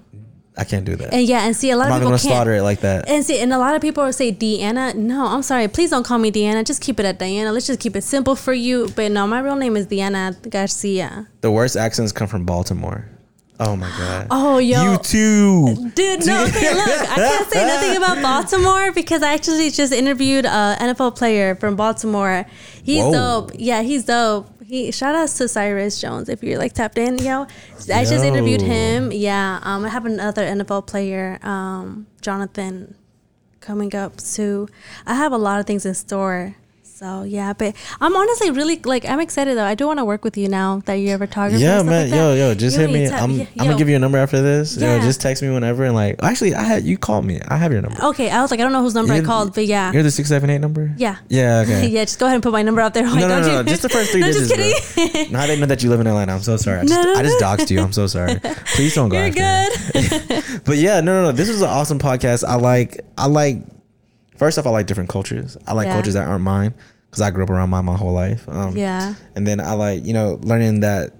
I can't do that. And yeah, and see a lot I'm of not people gonna can't. slaughter it like that. And see, and a lot of people say Deanna. No, I'm sorry. Please don't call me Deanna. Just keep it at Diana. Let's just keep it simple for you. But no, my real name is Diana Garcia. The worst accents come from Baltimore. Oh my god. Oh, yo. You too. Dude, no, okay, look, I can't say [laughs] nothing about Baltimore because I actually just interviewed a NFL player from Baltimore. He's Whoa. dope. Yeah, he's dope. He shout outs to Cyrus Jones if you're like tapped in, yo. I just interviewed him. Yeah. Um I have another NFL player, um, Jonathan coming up too. I have a lot of things in store. So yeah, but I'm honestly really like I'm excited though. I do want to work with you now that you're a photographer. Yeah, man. like yo, yo, just You hit me. I'm, yeah, I'm gonna give you a number after this. Yo, Yeah. just text me whenever and like. Actually, I had you called me. I have your number. Okay, I was like, I don't know whose number I You're- called, but yeah. You're the six seven eight number. Yeah. Yeah. Okay. [laughs] yeah, just go ahead and put my number out there. No, no, no, no, Just the first three [laughs] no, digits. just kidding. [laughs] Now they know that you live in Atlanta. I'm so sorry. I just, No, no, I just doxed you. I'm so sorry. Please don't go. You're good. But yeah, no, no, no. This was an awesome podcast. I like, I like. First off, I like different cultures. I like Yeah. cultures that aren't mine because I grew up around mine my whole life. Um, yeah. And then I like, you know, learning that.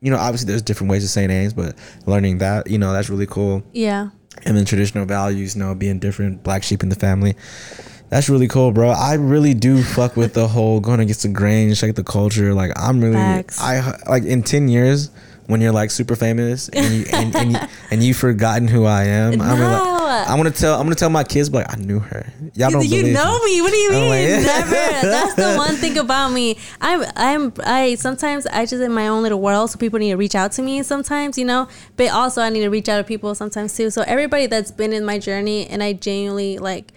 You know, obviously there's different ways to say names, but learning that, you know, that's really cool. Yeah. And then traditional values, you know, being different, black sheep in the family. That's really cool, bro. I really do fuck with the whole going against the grain, shake the culture. Like I'm really, Facts. I like in ten years when you're like super famous and you and, and, you, and you've forgotten who I am. I'm like, I'm gonna tell, I'm gonna tell my kids, but like, I knew her. Y'all don't you know me. me. What do you mean? like- [laughs] Never. That's the one thing about me. I'm I'm I sometimes I just in my own little world, so people need to reach out to me sometimes, you know. But also I need to reach out to people sometimes too. So everybody that's been in my journey and I genuinely like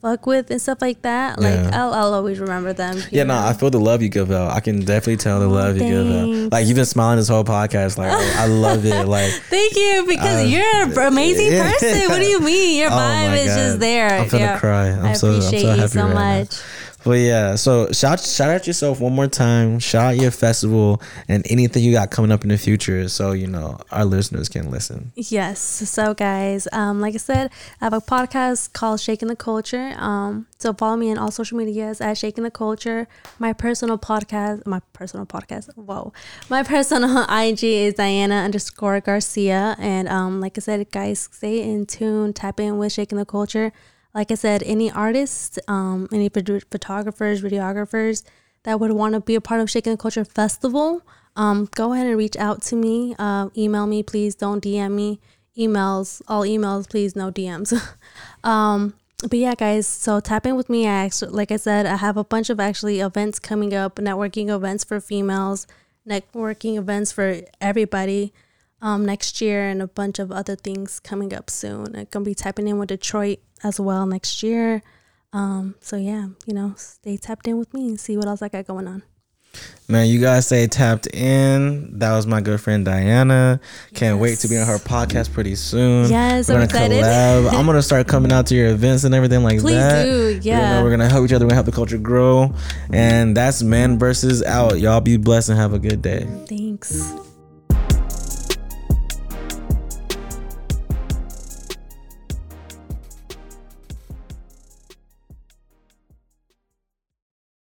fuck with and stuff like that, like Yeah. I'll I'll always remember them. Yeah, no? I feel the love you give out. I can definitely tell the love you give out. Like you've been smiling this whole podcast. Like I, love it. [laughs] Like Thank you because you're an [laughs] amazing yeah. person. What do you mean? Your [laughs] Oh vibe is God. just there. I'm finna cry. I'm I so- I'm so appreciate you so right now. But yeah, so shout shout out yourself one more time. Shout out your festival and anything you got coming up in the future, so you know our listeners can listen. Yes. So, guys, um, like I said, I have a podcast called Shaking the Culture. Um, so follow me on all social medias at Shaking the Culture. My personal podcast, my personal podcast. Whoa, my personal [laughs] IG is Diana underscore Garcia. And um, like I said, guys, stay in tune. Tap in with Shaking the Culture. Like I said, any artists, um, any photographers, videographers that would want to be a part of Shaking the Culture Festival, um, go ahead and reach out to me. Uh, email me, please. Don't DM me. Emails, all emails, please. No DMs. [laughs] um, but yeah, guys. So tap in with me. I actually, like I said, I have a bunch of actually events coming up, networking events for females, networking events for everybody. Um, next year and a bunch of other things coming up soon. I'm gonna be tapping in with Detroit as well next year. Um, so yeah, you know, stay tapped in with me and see what else I got going on. Man, you guys stay tapped in. That was my good friend Diana. Can't wait to be on her podcast pretty soon. Yes, we're I'm gonna excited. collab. I'm gonna start coming out to your events and everything like Please that. do, We're yeah. gonna, we're gonna help each other. We're gonna help the culture grow. And that's man versus out. Y'all be blessed and have a good day. Thanks.